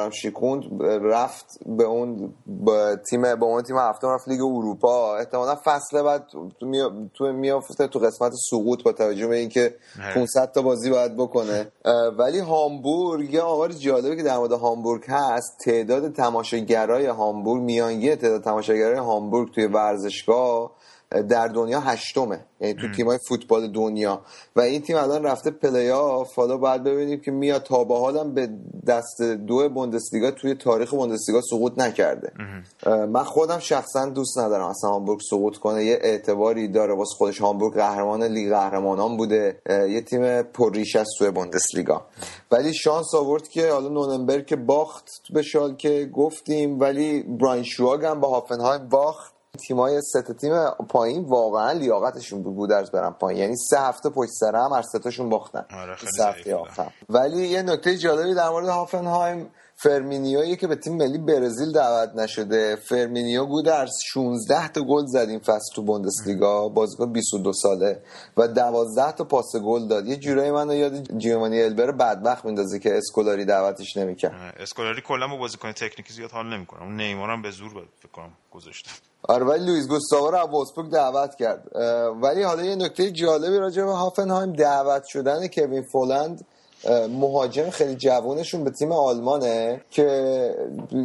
هم شیکوند رفت به اون به تیم به اون تیم هفتم رفت لیگ اروپا احتمالا فصل بعد تو می- تو میافته تو قسمت سقوط با توجه به اینکه آره. 500 تا بازی باید بکنه ولی هامبورگ یه آمار جالبی که در مورد هامبورگ هست تعداد تماشاگرای هامبورگ میانگین تعداد تماشاگرای هامبورگ توی ورزشگاه در دنیا هشتمه. یعنی تو تیمای فوتبال دنیا. و این تیم الان رفته پلی آف حالا باید ببینیم که میاد تا به حالم به دسته دو بوندسلیگا توی تاریخ بوندسلیگا سقوط نکرده. من خودم شخصا دوست ندارم اصلا هامبورگ سقوط کنه. یه اعتباری داره. واسه خودش هامبورگ قهرمان لیگ قهرمانان بوده. یه تیم پرریشه است توی بوندسلیگا. ولی شانس آورد که حالا نورنبرگ باخت به شالکه گفتیم. ولی براون شوایگ هم با هافنهایم باخت. تیمای سه تیم پایین واقعا لیاقتشون بود گودرز برن پایین. یعنی سه هفته پشت سر هم هر سه تاشون باختن. آره، سه هفته. آخر ولی یه نکته جالبی در مورد هافنهایم فرمینیویی که به تیم ملی برزیل دعوت نشده. فرمینیو گودرز 16 تا گل زد این فصل تو بوندسلیگا. بازیکن 22 ساله و 12 تا پاس گل داد. یه جورایی منو یاد جیووانی البر بدبخت میندازه که اسکولاری دعوتش نمی‌کرد. اسکولاری کلا با بازیکن تکنیکی زیاد حال نمی‌کنه. اون نیمار هم به زور فکر کنم گذاشته آره ولی لوئیس گوستاو رو دعوت کرد. ولی حالا یه نکته جالبی راجع به هافنهایم دعوت شدن کوین فولند. مهاجم خیلی جوانشون به تیم آلمانه که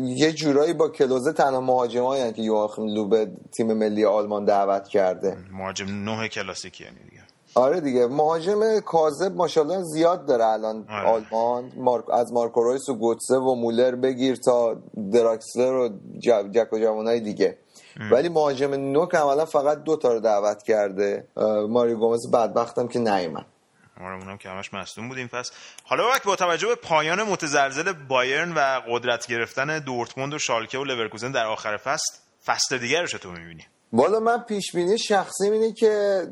یه جورایی با کلوزه تنها مهاجمایی که یواخیم لو به تیم ملی آلمان دعوت کرده. مهاجم نه کلاسیکی یعنی دیگه. آره دیگه مهاجم کاذب ماشاءالله زیاد داره الان آره. آلمان. مارک از مارکو رویس و گوتسه و مولر بگیر تا دراکسلر و ج- جک و جوانای دیگه. ولی مهاجم نوک عملا فقط دو تا رو دعوت کرده. اه، ماریو گومز بدبختم که نیومد. اونم که همش مصدوم بود این فصل حالا وقت با توجه به پایان متزلزل بایرن و قدرت گرفتن دورتموند و شالکه و لورکوزن در آخر فصل فصل دیگر رو چطور می‌بینی؟ والا من پیش بینی شخصی اینه که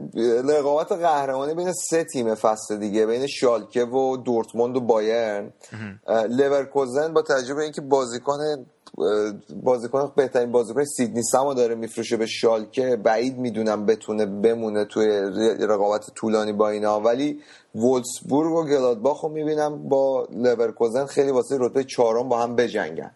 رقابت قهرمانی بین سه تیم فصل دیگه بین شالکه و دورتموند و بایرن لورکوزن با توجه به اینکه بازیکن بازیکن بهترین بازیکن سیدنی سمو داره میفروشه به شالکه. بعید می‌دونم بتونه بمونه توی رقابت طولانی با اینا. ولی وولسبورگ و گلادباخ رو می‌بینم با لورکوزن خیلی واسه رتبه چهارم با هم بجنگن.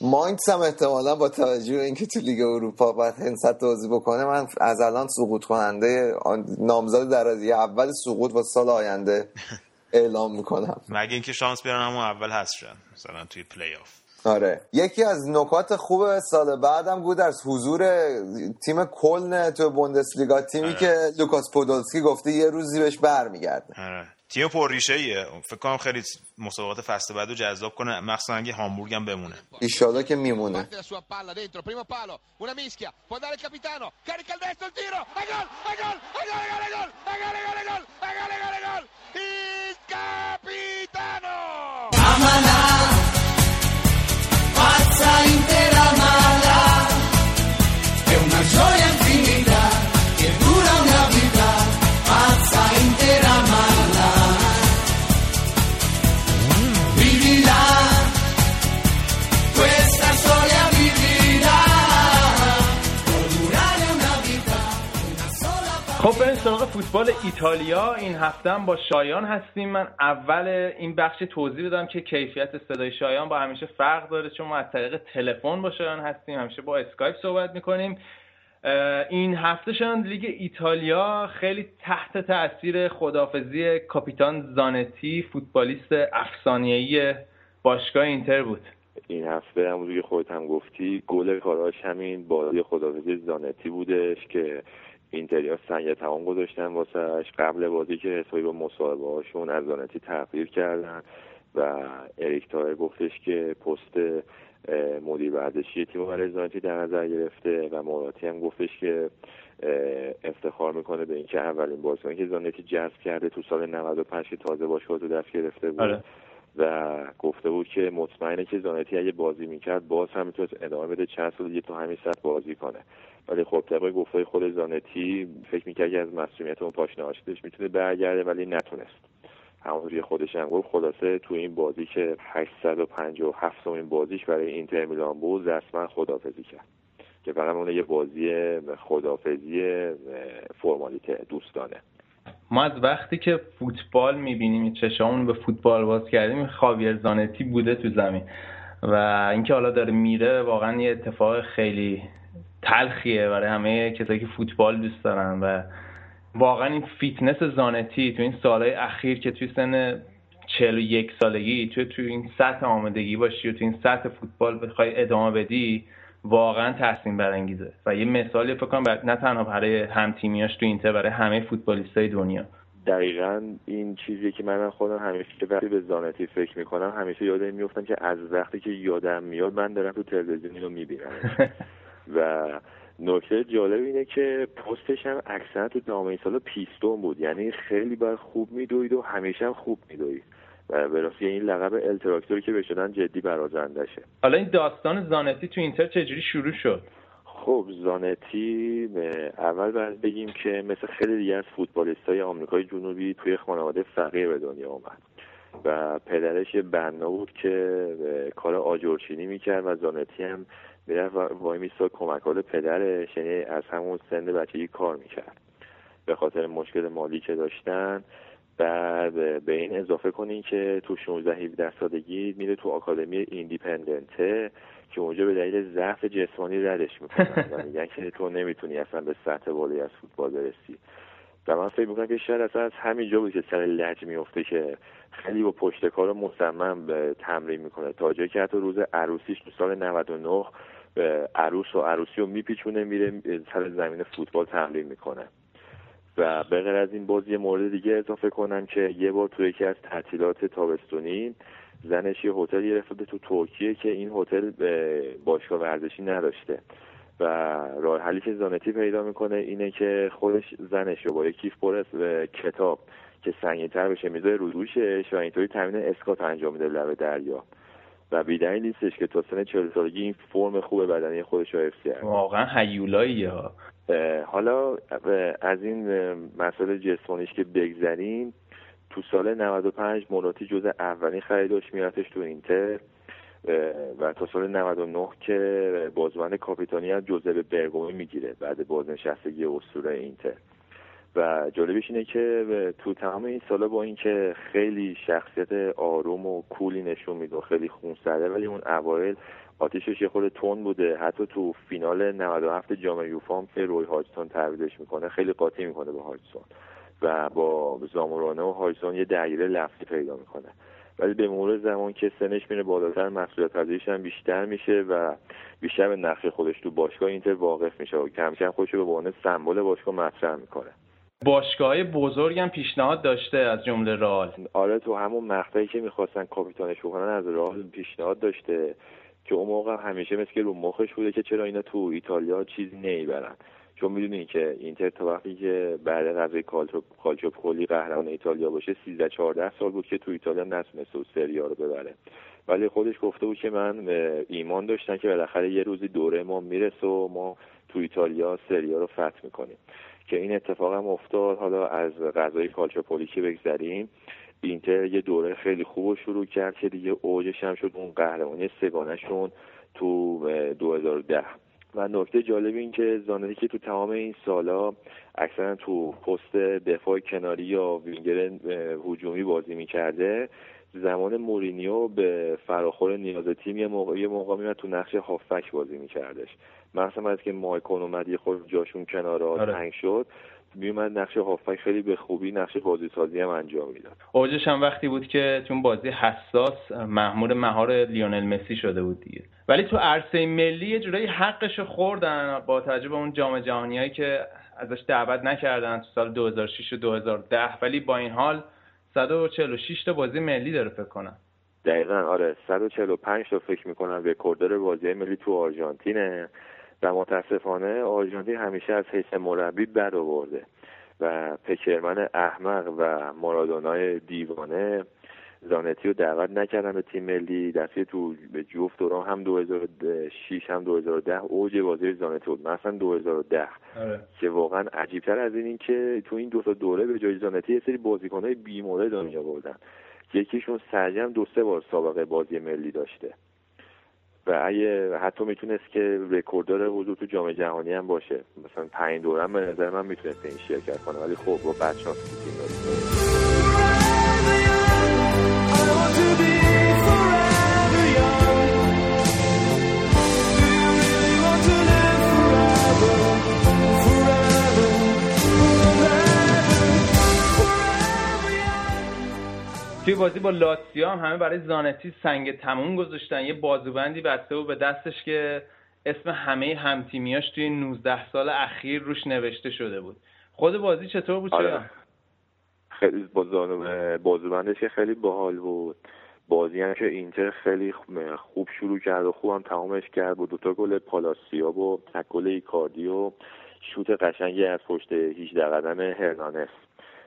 ماینز هم احتمالا با توجه به اینکه تو لیگ اروپا باید هنست بازی بکنه من از الان سقوط کننده نامزد درجه اول سقوط و سال آینده اعلام می‌کنم. مگه اینکه شانس بیارن همون اول هست شدن مثلا توی پلی آف. آره. یکی از نکات خوب سال بعدم گودرز حضور تیم کلن تو بوندسلیگا تیمی آره. که لوکاس پودولسکی گفته یه روزی بهش برمیگرده. آره. تیم پرریشه ایه فکر کنم خیلی مسابقات فصل بعد رو جذاب کنه. مخصوصا اگه هامبورگ هم بمونه. ایشالا که میمونه. inteira. خب بریم سراغ فوتبال ایتالیا. این هفته هم با شایان هستیم. من اول این بخش توضیح بدم که کیفیت صدای شایان با همیشه فرق داره چون ما از طریق تلفن با شایان هستیم. همیشه با اسکایپ صحبت می‌کنیم. این هفته شایان لیگ ایتالیا خیلی تحت تاثیر خدافظی کاپیتان زانتی فوتبالیست افسانه‌ای باشگاه اینتر بود. این هفته همونجور که خودت هم گفتی گل کاراش همین بازی خدافظی زانتی بودش که اینتریا سنگ تمام گذاشتن واسهش قبل بازی که حسابی با مصاحبه هاشون از زانتی تقدیر کردن و اریک تایر گفتش که پست مدیر ورزشی تیم رو برای زانتی در نظر گرفته و موراتی هم گفتش که افتخار می‌کنه به اینکه اولین بازیکنی که زانتی جذب کرده تو سال 95 که تازه باشگاه رو دست گرفته بود آره. و گفته بود که مطمئنه که زانتی اگه بازی می‌کرد باز هم می‌تونست ادامه بده چند سال دیگه تو همین سطح بازی کنه. ولی خب طبق گفته خود زانتی فکر می‌کرد که از مسئولیت اون پاشنه آشتش می‌تونه برگرده ولی نتونست. همونجوری خودش هم گفت خلاصه تو این بازی که 857 این بازیش برای اینتر میلان بود رسما خدافزی کرد. که فقط اون یه بازی خدافزی فرمالیته دوستانه. ما از وقتی که فوتبال می‌بینیم چشامون به فوتبال باز کردیم خاویر زانتی بوده تو زمین. و اینکه حالا داره میره واقعا یه اتفاق خیلی تلخیه برای همه کسایی که فوتبال دوست دارن. و واقعا این فیتنس زانتی تو این سالهای اخیر که توی سن 41 سالگی تو تو این سطح آمادگی باشی و تو این سطح فوتبال بخوای ادامه بدی واقعا تحسین برانگیزه. و یه مثالی فکر کنم نه تنها برای هم تیمیاش تو اینتر برای همه فوتبالیستای دنیا. دقیقا این چیزی که من خودم همیشه وقتی به زانتی فکر می‌کنم همیشه یاد میفتم که از وقتی که یادم میاد من دارم تو تلویزیون رو می‌بینم. و نکته جالب اینه که پستش هم اکثرا تو دامه سال پیستون بود. یعنی خیلی باید خوب میدوید و همیشه هم خوب میدوید. به این لقب التراکتوری که بشدن جدی برازندشه. حالا این داستان زانتی تو اینتر چجوری شروع شد؟ خب زانتی اول باید بگیم که مثل خیلی دیگه از فوتبالیست های آمریکای جنوبی توی خانواده فقیر به دنیا آمد و پدرش یه بنا بود که کار آجرچینی می‌کرد و زانتی هم می‌رفت وای میستاد کمکال پدرش یعنی از همون سن بچگی کار می‌کرد. به خاطر مشکل مالی که داشتن بعد به این اضافه کنین که تو 16 17 سالگی میره تو آکادمی ایندیپندنته که اونجا به دلیل ضعف جسمانی ردش می‌کنن و میگن که تو نمی‌تونی اصلا به سطح بالایی از فوتبال برسی. و من فکر می‌کنم که شاید اصلا از همینجا بود که سر لج میفته که خیلی با پشت کار مصمم تمرین می‌کنه. تا جایی که حتی روز عروسیش تو سال 99 به عروس و عروسی رو میپیچونه میره سر زمین فوتبال تمرین می‌کنه. و به از این بازی مورد دیگه اضافه کنم که یه بار توی یکی از تعطیلات تابستونی زنش یه هتل گرفته تو ترکیه که این هتل باشگاه ورزشی نداشته. و راه حلی که زانتی پیدا می‌کنه اینه که خودش زنش رو با یه کیف پر کتاب که سنگینتر بشه می‌ذاره رو دوشش و اینطوری تامین اسکات انجام میده لب دریا. و بیدنی نیستش که تا سن 40 سالگی این فرم خوب بدنی خودش رو حفظ کرده. واقعا هیولایی ها حالا از این مسئله جسمانیش که بگذریم تو سال 95 موراتی جز اولین خریداش میرتش تو اینتر و تا سال 99 که بازمند کاپیتانی از جوزه برگومی می‌گیره بعد بازنشستگی اسطوره اینتر. و جالبش اینه که تو تمام این سالا با اینکه خیلی شخصیت آروم و کولی نشون میده و خیلی خونسرده ولی اون اوایل آتیشش یه خورده تون بوده. حتی تو فینال 97 جام یوفام که روی هاجسون تعویضش می‌کنه. خیلی قاطی می‌کنه با هاجسون و با زامورانه و هاجسون یه درگیره لفظی پیدا می‌کنه. ولی به مرور زمان که سنش میره بالاتر مسئولیت پذیریش هم بیشتر میشه و بیشتر به نقش خودش تو باشگاه اینتر واقف میشه و کم کم خودش به عنوان سمبل باشگاه مطرح می‌کنه. باشگاه بزرگ هم پیشنهاد داشته از جمله رئال. آره تو همون مقطعی که می‌خواستن کاپیتانش بکنن از رئال پیشنهاد داشته که اون موقع همیشه مثل رو مخش بوده که چرا اینا تو ایتالیا چیزی نمی‌برن. چون می‌دونین که اینتر تا وقتی که بعد غذای کالچو کلی قهرمان ایتالیا باشه 13 14 سال بود که تو ایتالیا نتونسته و سریا رو ببره. ولی خودش گفته بود که من ایمان داشتم که بالاخره یه روزی دوره ما می‌رسه و ما تو ایتالیا سریا رو فتح می‌کنیم. که این اتفاق هم افتاد. حالا از غذای کالچوپولی که بگذریم. اینتر یه دوره خیلی خوب رو شروع کرد که دیگه اوجش هم شد اون قهرمانی سگانشون تو 2010 و نکته جالب این که زانتی که تو تمام این سالا اکثرا تو پست دفاع کناری یا وینگر هجومی بازی می‌کرده زمان مورینیو به فراخور نیاز تیم یه موقع یه موقع تو نقش هافک بازی میکردش. مثلا از که مایکون اومد یه خود جاشون کنار آره. تنگ شد میومد نقش هافک خیلی به خوبی نقش بازی سازی هم انجام می‌داد. اوجش هم وقتی بود که تو بازی حساس محمود مهار لیونل مسی شده بود دیگه. ولی تو عرصه ملی یه جورایی حقش خوردن با توجه به اون جام جهانیایی که ازش دعوت نکردن تو سال 2006 و 2010 ولی با این حال 146 تا بازی ملی داره فکر کنم. دقیقا آره. 145 تا فکر می‌کنم رکورددار بازی ملی تو آرژانتینه. و متاسفانه آرژانتین همیشه از حیث مربی بد آورده. و پکرمن احمق و مارادونای دیوانه زانتی رو دعوت نکردن به تیم ملی. دفعه تو به جفت دوران هم 2006 هم 2010 اوج بازی زانتی بود. مثلا 2010 آره. که واقعا عجیبتر از این این که تو این دو تا دوره به جای زانتی یه سری بازیکنهای بیمورد رو آوردن یکیشون سرجم دو سه بار سابقه بازی ملی داشته. و اگه حتی می‌تونست که رکورددار حضور تو جام جهانی هم باشه. مثلا پنج دوره هم به نظر من می‌تونست این شرکت کنه. ولی خب با بچه‌ها تو تیم توی بازی با لاتسیو هم همه برای زانتی سنگ تموم گذاشتن. یه بازوبندی بسته و به دستش که اسم همه همتیمیاش توی 19 سال اخیر روش نوشته شده بود. خود بازی چطور بود؟ آره. چرا؟ خیلی بازوبندش که خیلی باحال بود. بازی هم که اینتر خیلی خوب شروع کرد و خوب هم تمامش کرد. با دوتا گل پالاسیا و تک گل ایکاردی و شوت قشنگی از پشت 18 قدم هرنانس.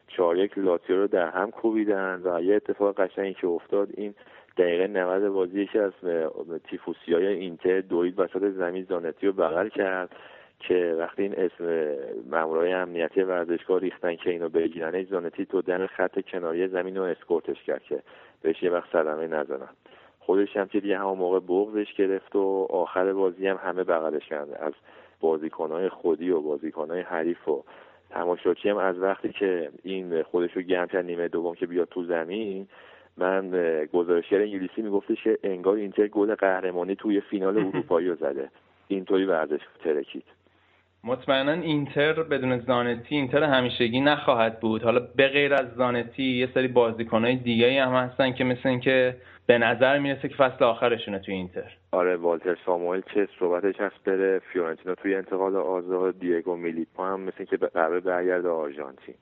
چهار یک لاتیو رو در هم کوبیدن و یه اتفاق قشنگی که افتاد این دقیقه 90 بازی یکی از تیفوسی های اینتر دوید وسط زمین زانتی رو بغل کرد که وقتی این اسم مامورای امنیتی ورزشگاه ریختن که اینو بگیرن زانتی تو دن خط کناری زمین رو اسکورتش کرد که بهش یه وقت صدمه نزنن. خودش هم که دیگه همون موقع بغضش گرفت و آخر بازی هم همه بغلش کردن از بازیکنهای خودی و بازیکنهای حریف و تماشاچی هم از وقتی که این خودش رو گرم کرد نیمه دوم که بیاد تو زمین من گزارشگر انگلیسی میگفتش که انگار اینتر گل قهرمانی توی فینال اروپایی رو زده. اینطوری ورزش ترکید. مطمئنا اینتر بدون زانتی اینتر همیشگی نخواهد بود. حالا به غیر از زانتی یه سری بازیکنهای دیگه هم هستن که مثل اینکه به نظر می‌رسه که فصل آخرشونه توی اینتر. آره والتر ساموئل چه صحبتش هست بره فیورنتینا توی انتقال آزاد دیگو میلیپا هم مثل اینکه قرار برگرده آرژانتین.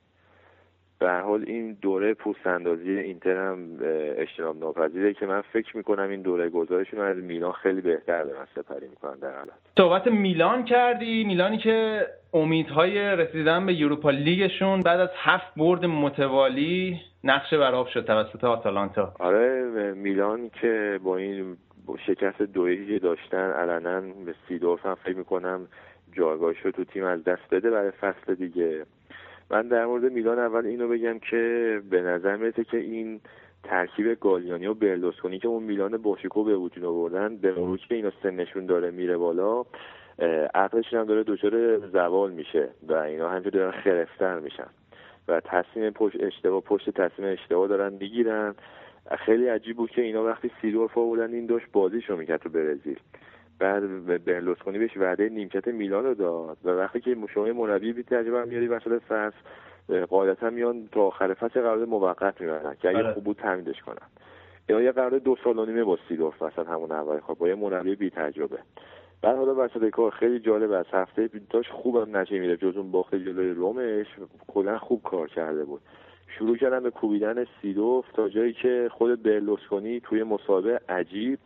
به حال این دوره پوست اندازی اینتر هم اجتناب ناپذیره که من فکر می‌کنم این دوره گذارشون از میلان خیلی بهتر دارن سپری می‌کنن در حالت. صحبت میلان کردی میلانی که امیدهای رسیدن به یوروپا لیگشون بعد از هفت برد متوالی نقشه براب شد توسط آتالانتا. آره میلان که با این شکست دویی که داشتن علنا به سیدورف هم فکر می‌کنم جایگاهش رو تو تیم از دست بده برای فصل دیگه. من در مورد میلان اول اینو بگم که به نظر می‌رسه که این ترکیب گالیانی و برلوسکونی که اون میلان باشیکو به وجود آوردن به مرور که اینا سنشون داره میره بالا عقلشون هم داره دچار زوال میشه و اینا همینجور دارن خرفتر میشن و تصمیم پشت اشتباه پشت تصمیم اشتباه دارن می‌گیرن. خیلی عجیب بود که اینا وقتی سیدورف آوردن این داشت بازیشو می‌کرد تو برزیل. بعد برلوسکونی بهش وعده نیمکت میلان رو داد. و وقتی که شما مربی بی تجربه میاری وسط فصل قاعدتا میان تا آخر فصل قرارداد موقت می‌برن که اگه خوب بود تمدیدش کنن. اینا یه قرارداد دو سال و نیمه با سیدورف وسط همون اول. خب با یه مربی بی تجربه. بعد حالا وسط کار خیلی جالب از هفته داشت خوبم نشه میره جز اون باخت جلوی رومش کلا خوب کار کرده بود. شروع کردن به کوبیدن سیدوف تا جایی که خود برلوسکونی توی مسابقه عجیب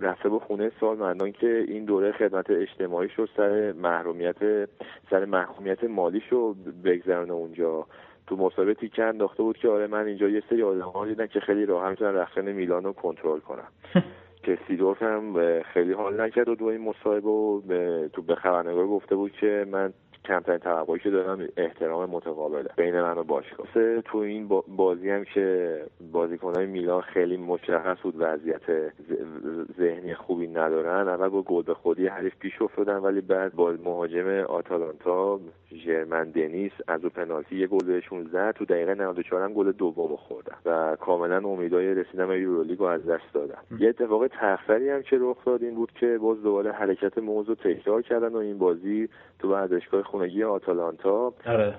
رفته به خونه سال مندان که این دوره خدمت اجتماعی شد سر محرومیت سر محرومیت مالیش رو بگذرانه اونجا. تو مسابقه تیکه انداخته بود که آره من اینجا یه سری آدم دیدن که خیلی راحت می‌تونن رخشن میلان رو کنترل کنن. که سیدورف هم خیلی حال نکرد و دو این مصاحبه و تو به خبرنگار گفته بود که من کمترین توقعی که دارم احترام متقابله بین من و باشگاه. تو این بازی هم که بازیکنهای میلان خیلی مشخص بود وضعیت ذهنی خوبی ندارن. اول با گل به خودی حریف پیش افتادن ولی بعد با مهاجم آتالانتا ژرمن دنیس از او پنالتی یه گل بهشون زد تو دقیقه 94 هم گل دوم خوردن و کاملا امیدای رسیدن به یورولیگ رو از دست دادن. یه اتفاق تخفری هم که رخ داد این بود که باز دوباره حرکت موضوع تکرار کردن و این بازی تو ورزشگاه خونگی آتالانتا. آره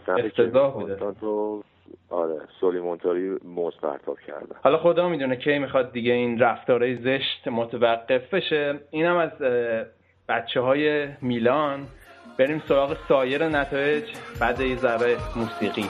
بوده. آره سولیمونتاری موز پرتاب کردن حالا خدا می‌دونه کی می‌خواد دیگه این رفتارهای زشت متوقف بشه. اینم از بچه های میلان. بریم سراغ سایر نتایج بعد یه ذره موسیقی.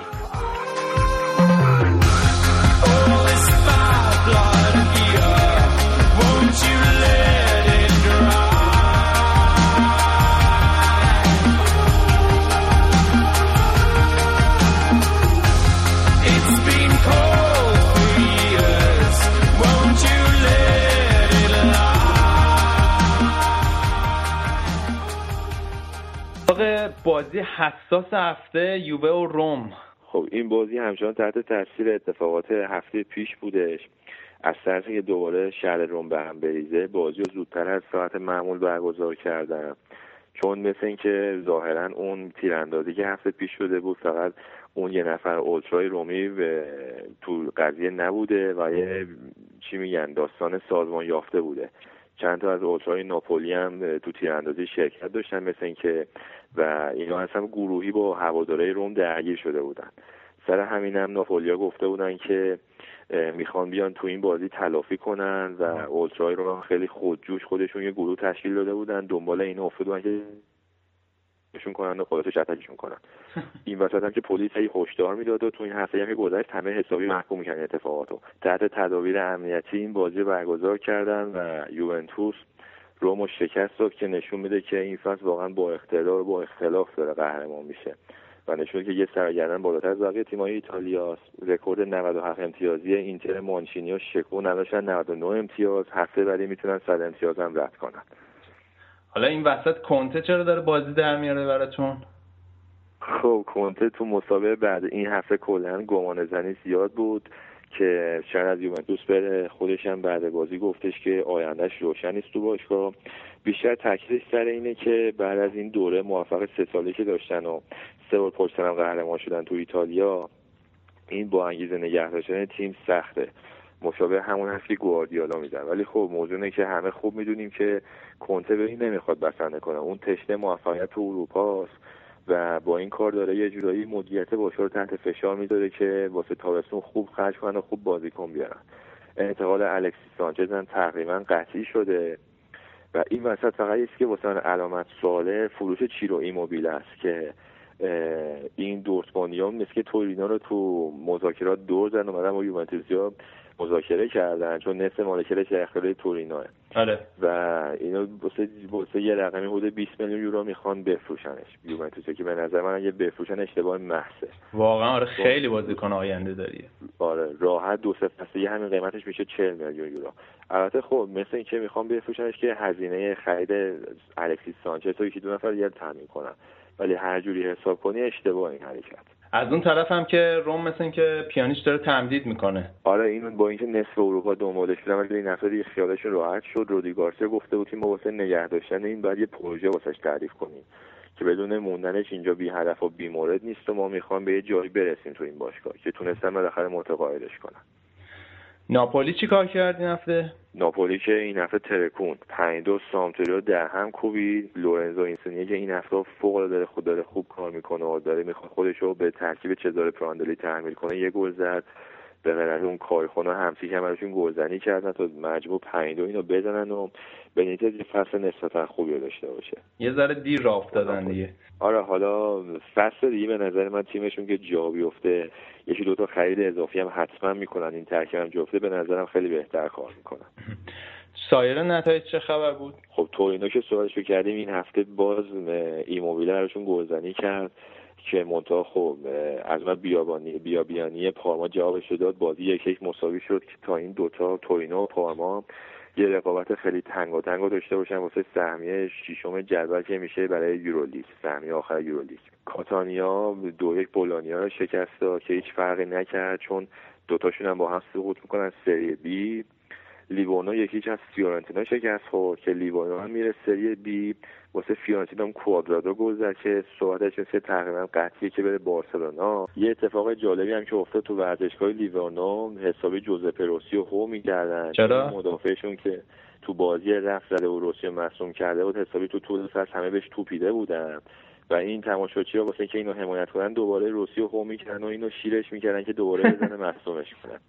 بازی حساس هفته یووه و روم. خب این بازی همچنان تحت تاثیر اتفاقات هفته پیش بودش. از طرف که دوباره شهر روم به هم بریزه بازی رو زودتر از ساعت معمول برگزار کردن. چون مثل اینکه ظاهرا اون تیراندازی که هفته پیش شده بود فقط اون یه نفر اولترای رومی به تو قضیه نبوده و یه چی میگن داستان سازمان یافته بوده. چند تا از اولترای ناپولی هم تو تیراندازی شرکت داشتن مثل اینکه و اینا اصلا گروهی با هواداره روم درگیر شده بودن. سر همین هم ناپولیا گفته بودن که می‌خوان بیان تو این بازی تلافی کنن و اولترای رو خیلی خودجوش خودشون یه گروه تشکیل داده بودن. دنبال این افتادن که نشون کنن و خودشو شتکشون کنن. این وسط هم که پلیس هی هشدار می‌داد و تو این هفته هم که گذشت همه حسابی محکوم می‌کنن اتفاقاتو. تحت تدابیر امنیتی این بازی برگزار کردن و یوونتوس رومو شکست داد که نشون میده که این فصل واقعا با و با اختلاف داره قهرمان میشه. و نشون که یه سرگردن بالاتر از بقیه تیم‌های ایتالیا رکورد 97 امتیازی اینتر مانچینی و شکو نداشتن 99 امتیاز هفته بعدی می‌تونن 100 امتیاز هم رد کنن. حالا این وسط کنته چرا داره بازی در میاره براتون؟ خب کنته تو مسابقه بعد این هفته کلا گمان زنی زیاد بود که شاید از یوونتوس بره خودش هم بعد بازی گفتش که آیندهش روشن نیست تو باشگاه. بیشتر تاکیدش سر اینه که بعد از این دوره موفق سه ساله که داشتن و سه بار پشت هم قهرمان شدن تو ایتالیا این با انگیزه نگه داشتن تیم سخته. مشابه همون هست که گواردیولا میزن ولی خب موضوع که همه خوب می‌دونیم که کنته به این نمی‌خواد بسنده کنه. اون تشنه موفقیت تو اروپاست و با این کار داره یه جورایی مدیریت باشگاه رو تحت فشار می‌ذاره که واسه تابستون خوب خرج کنن و خوب بازیکن بیارن. انتقال الکسی سانچز هم تقریبا قطعی شده. و این وسط فقط یه که واسه علامت سواله فروش چیرو ایموبیل است که این دورتموندیان مثل که تورینا رو تو مذاکرات دور زدن اومدن با یوونتوسیا مذاکره کردن چون نصف مالکیتش در اختیار تورینوه. آره. و اینا واسه یه رقمی حدود 20 میلیون یورو می‌خوان بفروشنش یوونتوس که به نظر من اگه بفروشن اشتباه محضه. واقعا آره خیلی بازیکن آینده داری آره راحت دو سه فصل همین قیمتش میشه 40 میلیون یورو. البته خب مثل اینکه می‌خوام بفروشنش که هزینه خرید الکسیس سانچز رو یکی دو نفر دیگه تامین کنن. ولی هر جوری حساب کنی اشتباه این حرکت. از اون طرف هم که روم مثل اینکه پیانیش داره تمدید می‌کنه. آره این با اینکه نصف اروپا دنبالش بودن ولی این نفر دیگه خیالشون راحت شد. رودی گارسیا گفته بود ما واسه نگه داشتن این باید یه پروژه واسش تعریف کنیم که بدون موندنش اینجا بی هدف و بی مورد نیست و ما می‌خوام به یه جایی برسیم تو این باشگاه که تونستن بالاخره متقاعدش کنن. ناپولی چی کار کرد این هفته؟ ناپولی که این هفته ترکوند. پنج دو سمپدوریا رو در هم کوبید لورنزو اینسونیه که این هفته فوق داره خود داره خوب کار می‌کنه و داره می‌خواد خودش رو به ترکیب چزاره پراندلی تحمیل کنه. یه گل زد. بعد از اون کایخون و همشیک که براشون گلزنی کردن تا مجموع پنج دو اینو بزنن و به نیتز یه فصل نسبتا خوبی رو داشته باشه. یه ذره دیر راه افتادن دیگه. آره حالا فصل دیگه به نظر من تیمشون که جا بیفته یکی دوتا خرید اضافی هم حتما می‌کنن. این ترکیب هم جفته به نظرم خیلی بهتر کار می‌کنن. سایر نتایج چه خبر بود؟ خب تورینو که سوالش کردیم این هفته باز ایموبیله براشون گلزنی کرد. که منتها خب از من بیابانی بیابیانی پارما جوابش داد بازی یک یک مساوی شد که تا این دوتا تورینو و پارما یه رقابت خیلی تنگاتنگ داشته باشن واسه سهمیه ششم جدول که میشه برای یورولیگ سهمیه آخر یورولیگ. کاتانیا دو یک بولونیا رو شکست داد که هیچ فرقی نکرد چون دوتاشون هم با هم سقوط می‌کنن سری بی. لیوورنو یک هیچ از فیورنتینا شکست خورد که لیوورنو هم میره سری بی. واسه فیورنتینا هم کوادرادو گل زد که صحبتش مثل تقریبا قطعیه که بره بارسلونا. یه اتفاق جالبی هم که افتاد تو ورزشگاه لیوورنو حسابی جوزپه روسی رو هو می‌کردن. چرا؟ مدافعشون که تو بازی رفت زده و روسی مصوم کرده بود حسابی تو طول فصل همه بهش توپیده بودن. و این تماشاچی ها واسه اینکه اینو حمایت کنن دوباره روسی و هو می‌کردن و اینو شیرش می‌کردن که دوباره بزنه مصومش کنن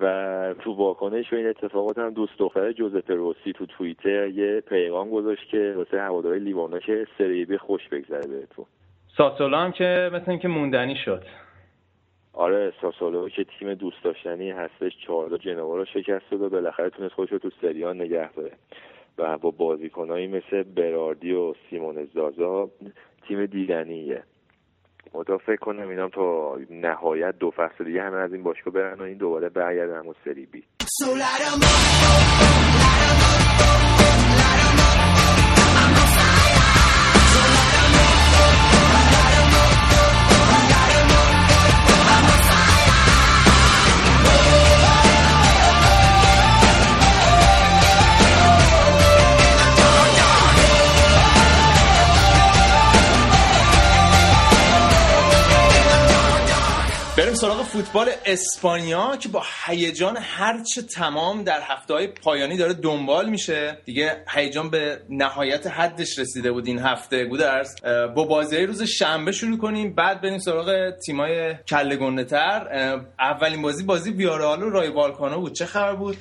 و تو واکنش و این اتفاقات هم دوست دختر جوزپه روسی تو توییتر یه پیغام گذاشت که واسه هواداری لیوانا که سری بی خوش بگذره بهتون. ساسولو هم که مثل اینکه موندنی شد. آره ساسولو که تیم دوست داشتنی هستش چهاردا جنوا رو شکست داد و بالاخره تونست خودش رو تو سریان نگه داره. و با بازیکنایی مثل براردی و سیمون زازا تیم دیدنیه. متا فکر کنم اینام تا نهایت دو فصل دیگه همه از این باشگاه برن و این دوباره برگردن همون سری بی. سراغ فوتبال اسپانیا که با هیجان هرچه تمام در هفته های پایانی داره دنبال میشه. دیگه هیجان به نهایت حدش رسیده بود این هفته. گودرز با بازی روز شنبه شروع کنیم. بعد بریم سراغ تیمای کله تر اولین بازی بازی ویارال و رای والکانو بود. چه خبر بود؟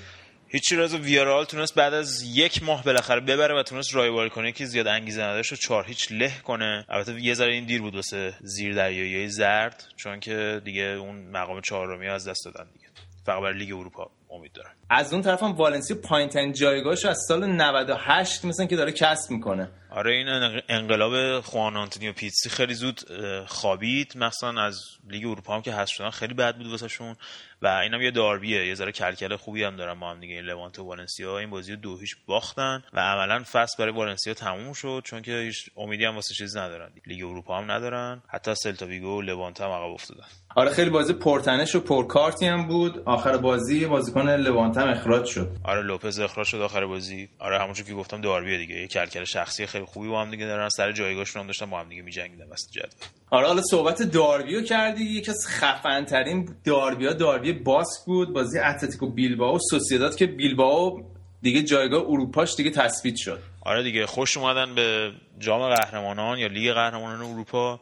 هیچی راز ویارال تونست بعد از یک ماه بالاخره ببره و تونست رایوال کنه که زیاد انگیزه نداشت و چهار هیچ له کنه. البته یه ذره این دیر بود واسه زیر دریایی زرد چون که دیگه اون مقام چهارمی از دست دادن دیگه. فقط برای لیگ اروپا. امید دارن از اون طرف هم والنسیا پایینترین جایگاهش از سال 98 مثلا که داره کسب می‌کنه. آره این انق- انقلاب خوان آنتونیو پیتسی خیلی زود خوابید. مثلا از لیگ اروپا هم که حذف شدن خیلی بد بود واسهشون. و اینم یه داربیه یه ذره کلکل خوبی هم دارن با هم دیگه. این لوانته و والنسیا این بازی رو دو هیچ باختن و عملا فصل برای والنسیا تموم شد چون که هیچ امیدی هم واسه چیز ندارن. لیگ اروپا هم ندارن. حتی سلتا ویگو و لوانته هم عقب افتادن. آره خیلی بازی پرتنش و پرکارتی هم بود. آخر بازی بازیکن لوانته هم اخراج شد. آره لوپز اخراج شد آخر بازی. آره همونجور که گفتم داربیه دیگه. یه کلکل شخصی خیلی خوبی با هم دیگه دارن. سر جایگاهشون هم داشتن با هم دیگه می‌جنگیدن. وسط جدول. آره حالا صحبت داربیو کردی. یکی از خفن ترین داربیا داربی باسک بود. بازی اتلتیکو بیلبائو. و سوسیداد که بیلبائو دیگه جایگاه اروپاش دیگه تثبیت شد. آره دیگه خوش اومدن به جام قهرمانان یا لیگ قهرمانان اروپا.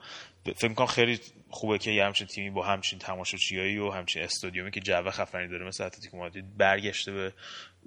فکر کنم خیلی خوبه که یه همچین تیمی با همچین تماشاچیایی و همچین استادیومی که جو خفنی داره مثل اتلتیکو مادرید برگشته به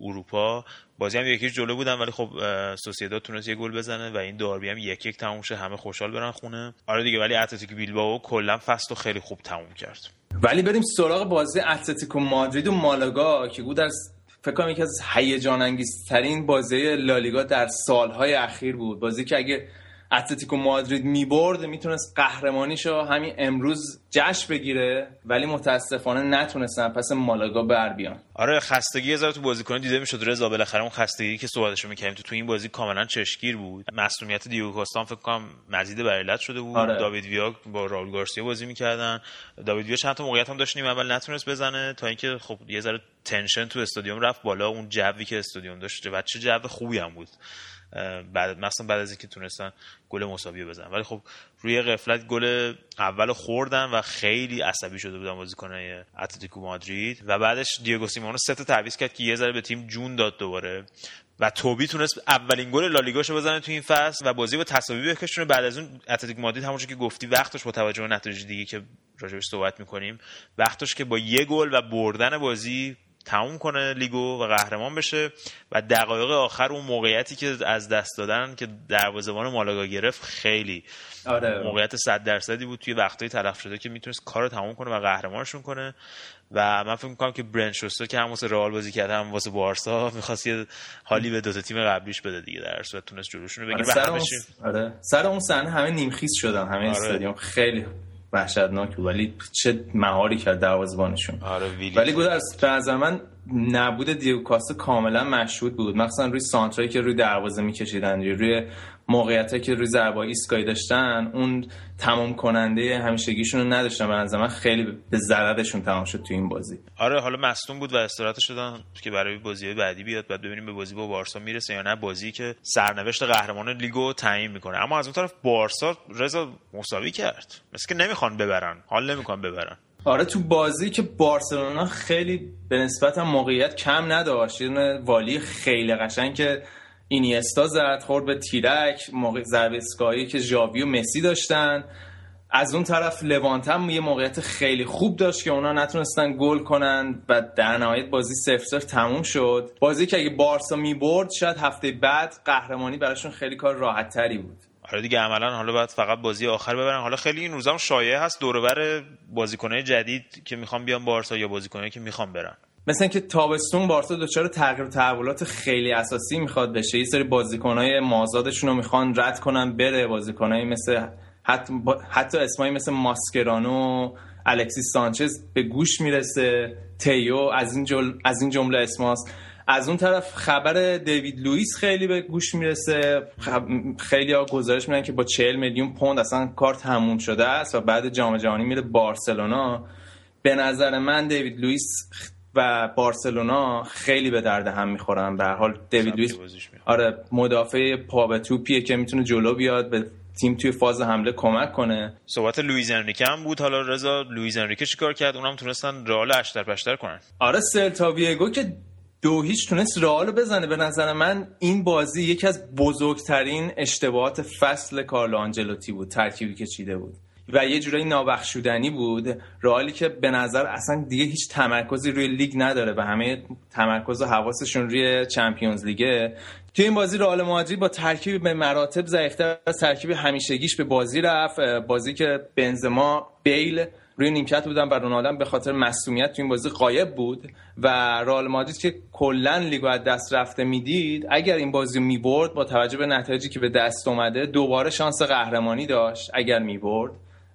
اروپا. بازی هم یکی جلو بودن ولی خب سوسییداد تونست یه گل بزنه و این داربی هم یک یک تموم شه همه خوشحال برن خونه. آره دیگه ولی اتلتیکو بیلبائو کلا فصل رو خیلی خوب تموم کرد. ولی بریم سراغ بازی اتلتیکو مادرید و مالاگا که بود از فکر کنم یکی از هیجان انگیزترین بازی لالیگا در سالهای اخیر بود. بازی که اگه اتلتیکو مادرید می‌برد می‌تونست قهرمانیشو همین امروز جشن بگیره ولی متاسفانه نتونستن. پس مالاگا بر بیان. آره خستگی یه ذره تو بازیکن دیده می‌شد رضا. بالاخره اون خستگی که صحبتشو می‌کردیم تو تو این بازی کاملا چشمگیر بود. مسئولیت دیگو کاستا هم فکر کنم مزید بر علت شده بود. آره. داوید ویا با راول گارسیا بازی می‌کردن. داوید ویا چند تا موقعیت هم داشت نیم اول نتونست بزنه تا اینکه خب یه ذره تنشن تو استادیوم رفت بالا. اون جوی که استادیوم داشت و چه جو خوبی هم بود. بعد مثلا بعد از اینکه تونستن گل مساوی بزنن. ولی خب روی غفلت گل اول خوردن و خیلی عصبی شده بودن بازیکنای اتلتیکو مادرید. و بعدش دیگو سیمئونه سه تا تعویض کرد که یه ذره به تیم جون داد دوباره. و توبی تونست اولین گل لالیگاشو بزنه تو این فصل و بازی به تساوی بکشونه. بعد از اون اتلتیکو مادرید همونجوری که گفتی وقتش با توجه به نتایج دیگه که راجعش صحبت می‌کنیم وقتش که با یه گل و بردن بازی تموم کنه لیگو و قهرمان بشه و دقایق آخر اون موقعیتی که از دست دادن که دروازه‌بان مالاگا گرفت خیلی آره. موقعیت 100 درصدی بود توی وقتایی تلف شده که می‌تونست کار رو تموم کنه و قهرمانشون کنه. و من فکر می‌کنم که برند شوستر که هم واسه رئال بازی کرده هم واسه بارسا می‌خواست یه حالی به دوتا تیم قبلیش بده دیگه در اصل تونست جلوشون رو آره بگیره و سر اون آره. سر اون صحنه همه نیمخیز شدن همه آره. استادیوم. خیلی وحشتناک بود. ولی چه مهاری کرد دروازه‌بانشون. آره ولی گود از نظر من نبود دیگو کاستا کاملا مشهود بود. مثلا روی سانترایی که روی دروازه میکشیدن روی موقعیتی که روی ضربه ایستگاهی داشتن اون تمام کننده همیشگیشون رو نداشتن به نظر من. خیلی به ضررشون تمام شد تو این بازی. آره حالا مصدوم بود و استراحتش شدن که برای بازی بعدی بیاد. بعد ببینیم به بازی با بارسا می‌رسه یا نه. بازی که سرنوشت قهرمان لیگو تعیین می‌کنه. اما از اون طرف بارسا رضا مساوی کرد. مثل که نمی‌خوان ببرن. حال نمی‌خوان ببرن. آره تو بازی که بارسلونا خیلی به نسبت هم موقعیت کم نداشت. یه والی خیلی قشنگ که اینیستا زد خورد به تیرک موقع ضربه که ژاوی و مسی داشتن. از اون طرف لوانت هم یه موقعیت خیلی خوب داشت که اونا نتونستن گل کنن و در نهایت بازی سفر سفر تموم شد. بازی که اگه بارسا می‌برد شاید هفته بعد قهرمانی براشون خیلی کار راحت تری بود. آره دیگه عملا حالا باید فقط بازی آخر ببرن. حالا خیلی این روزا هم شایعه هست دوربر بازیکنای جدید که می‌خوان بیان بارسا یا بازیکنایی که می‌خوان برن. مثل اینکه تابستون بارسا دچار تغییر تحولات خیلی اساسی می‌خواد بشه. یه سری بازیکنهای مازادشون رو می‌خوان رد کنن بره بازیکنهای مثل حتی, حتی اسمایی مثل ماسکرانو الکسیس سانچز به گوش می‌رسه. تیو از این, جل... از این جمله اسماست از اون طرف خبر دیوید لوئیس خیلی به گوش می‌رسه. خب... خیلی ها گزارش میدن که با 40 میلیون پوند اصلا کار تموم شده است و بعد جام جهانی میره بارسلونا. به نظر من دیوید لوئیس و بارسلونا خیلی به درد هم می‌خورن. به حال دیوید لوئیس آره مدافع پا به توپیه که می‌تونه جلو بیاد به تیم توی فاز حمله کمک کنه. صحبت لوئیز انریکه هم بود. حالا رضا لوئیز انریکه چیکار کرد؟ اونم تونستن رئال اشتر پشتر کنن. آره سلتا ویگو که دو هیچ تونست رئال بزنه. به نظر من این بازی یکی از بزرگترین اشتباهات فصل کارلو آنجلوتی بود ترکیبی که چیده بود. و یه جورایی نابخشودنی بود. رئالی که به نظر اصلا دیگه هیچ تمرکزی روی لیگ نداره و همه تمرکز و حواسشون روی چمپیونز لیگه. توی این بازی رئال مادرید با ترکیب به مراتب ضعیفتر از ترکیب همیشگیش به بازی رفت. بازی که بنزما بیل روی نیمکت بودن و رونالدو به خاطر مصونیت تو این بازی غایب بود و رئال مادرید که کلا لیگو از دست رفته می‌دید اگر این بازی می‌برد با توجه به نتایجی که به دست اومده دوباره شانس قهرمانی داشت اگر می‌برد.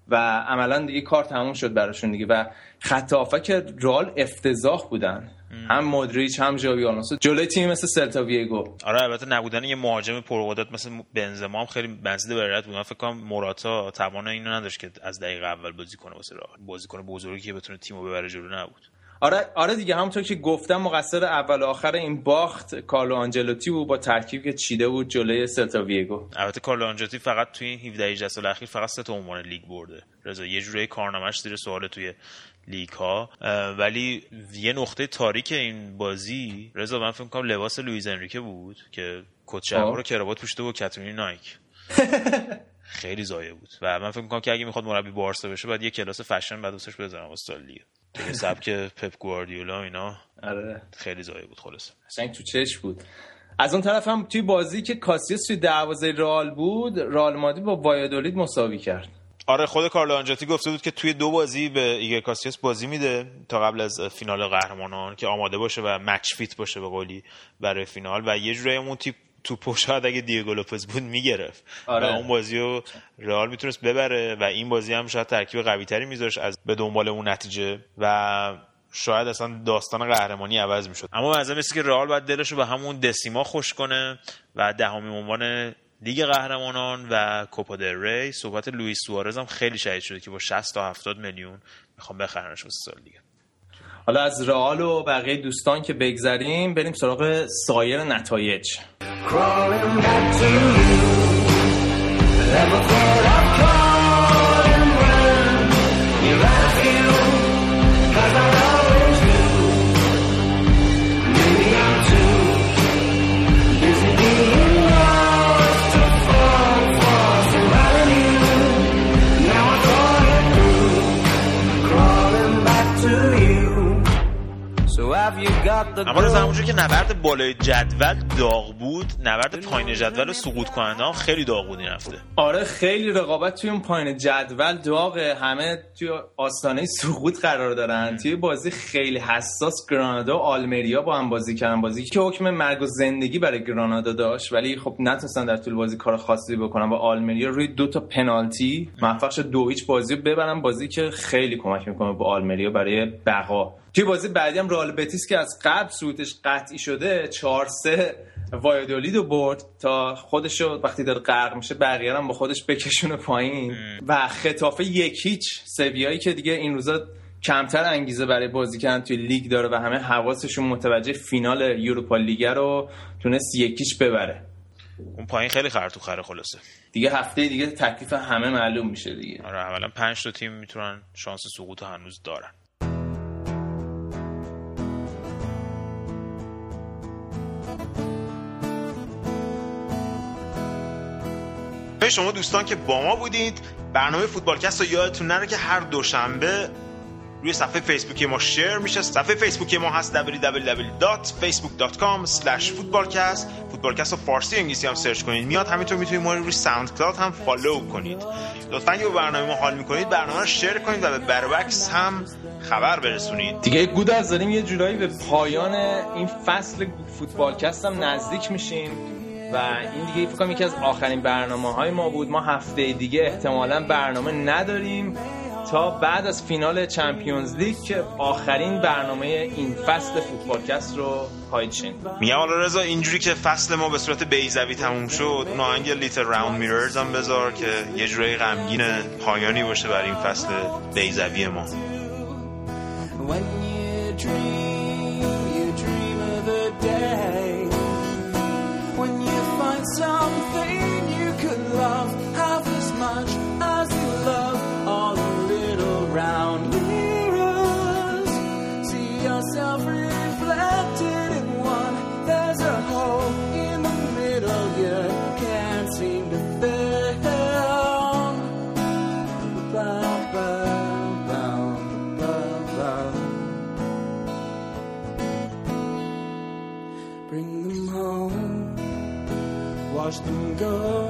و عملا دیگه کار تموم شد براشون دیگه. و خط که رال افتضاح بودن. هم مودریچ هم ژاوی آلونسو. جلوی تیم مثل سلتا ویگو. آره البته نبودن یه مهاجم پرقدرت مثل بنزما هم خیلی مزید به بود. من فکر کنم موراتا توان اینو نداشت که از دقیقه اول بازی کنه واسه رئال. بازیکن بزرگی که بتونه تیمو ببره جلو نبود. آره آره دیگه همونطور که گفتم مقصر اول و آخر این باخت کارلو آنجلوتی بود با ترکیب که چیده بود جلوی سلتا ویگو. البته کارلو آنجلوتی فقط توی این 17 18 سال اخیر فقط سه تا عنوان لیگ برده. رضا یه جوری کارنامه‌اش زیر سوال توی لیگ ها ولی یه نقطه تاریک این بازی رضا من فکر کنم لباس لوئیز انریکه بود که کت و کراوات پوشیده بود کتونی نایک. خیلی ضایع بود. و من فکر می‌کنم که اگه می‌خواد مربی بارسا بشه بعد یه کلاس فشن بعد واسش بزنم واسه سال دیگه. سبک پپ گواردیولا اینا. آره. خیلی ضایع بود خلاص قشنگ تو چش بود. از اون طرف هم توی بازی که کاسیاس توی دروازه رئال بود رئال مادرید با وایادولید مساوی کرد. آره خود کارلو آنجلوتی گفته بود که توی دو بازی به ایگر کاسیاس بازی میده تا قبل از فینال قهرمانان که آماده باشه و match fit باشه به قولی برای فینال. و یه جورایی اون توپ رو شاید اگه دیگو لوپز بود می‌گرفت. آره. و اون بازی رو رئال می‌تونست ببره و این بازی هم شاید ترکیب قوی تری میذاشت از به دنبال اون نتیجه و شاید اصلا داستان قهرمانی عوض می‌شد. اما از مثل که رئال باید دلش رو به همون دسیما خوش کنه و دهمین عنوان لیگ قهرمانان و کوپا دل ری. صحبت لوئیس سوارز هم خیلی شهید شده که با 60 تا 70 میلیون می‌خوام بخرنش واسه سال دیگه. حالا از رئال و بقیه دوستان که بگذریم بریم سراغ سایر نتایج. نبرد بالای جدول داغ بود. نبرد پایین جدول سقوط کننده هم خیلی داغ بود این آره خیلی رقابت توی اون پایین جدول داغه. همه توی آستانه سقوط قرار دارن. توی بازی خیلی حساس گرانادا و آلمریا با هم بازی کردن. بازی که حکم مرگ و زندگی برای گرانادا داشت. ولی خب نتونستن در طول بازی کار خاصی بکنن. و آلمریا روی دو تا پنالتی موفق شد دو هیچ بازی ببرن. بازی که خیلی کمک می‌کنه به آلمریا برای بقا. توی بازی بعدی هم رئال بتیس که از قبل سوتش قطعی شده 4 3 وایدولید رو برد تا خودش وقتی داره غرق میشه بقیه هم با خودش بکشونه پایین. و خطافه یک هیچ. سویایی که دیگه این روزا کمتر انگیزه برای بازی کردن توی لیگ داره و همه حواسشون متوجه فینال یوروپا لیگ رو تونست یکیش ببره. اون پایین خیلی خرطو خره خلاصه. دیگه هفته دیگه تکلیف همه معلوم میشه دیگه. آره اولا 5 تا تیم می‌تونن شانس سقوط هنوز دارن. شما دوستان که با ما بودید برنامه فوتبالکست رو یادتون نره که هر دوشنبه روی صفحه فیسبوکی ما share میشه. صفحه فیسبوکی ما هست www.facebook.com footballcast فوتبالکست رو فارسی انگلیسی هم search کنید. میاد همینطور می‌تونید ما رو روی SoundCloud هم follow کنید. لطفا اگه برنامه ما حال می‌کنید برنامه رو share کنید و به بروبکس هم خبر برسونید. دیگه گود از داریم یه جورایی به پایان این فصل فوتبالکست هم نزدیک میشیم. و این دیگه فکر کنم یکی از آخرین برنامه های ما بود. ما هفته دیگه احتمالا برنامه نداریم تا بعد از فینال چمپیونز لیگ که آخرین برنامه این فصل فوتبالکست رو خواهید شنید. میگم حالا رضا اینجوری که فصل ما به صورت بیزوی تموم شد اون آهنگ لیتر راوند میررز هم بذار که یه جورایی غمگین پایانی باشه برای این فصل بیزوی ما. something you could love half as much. Watch them go.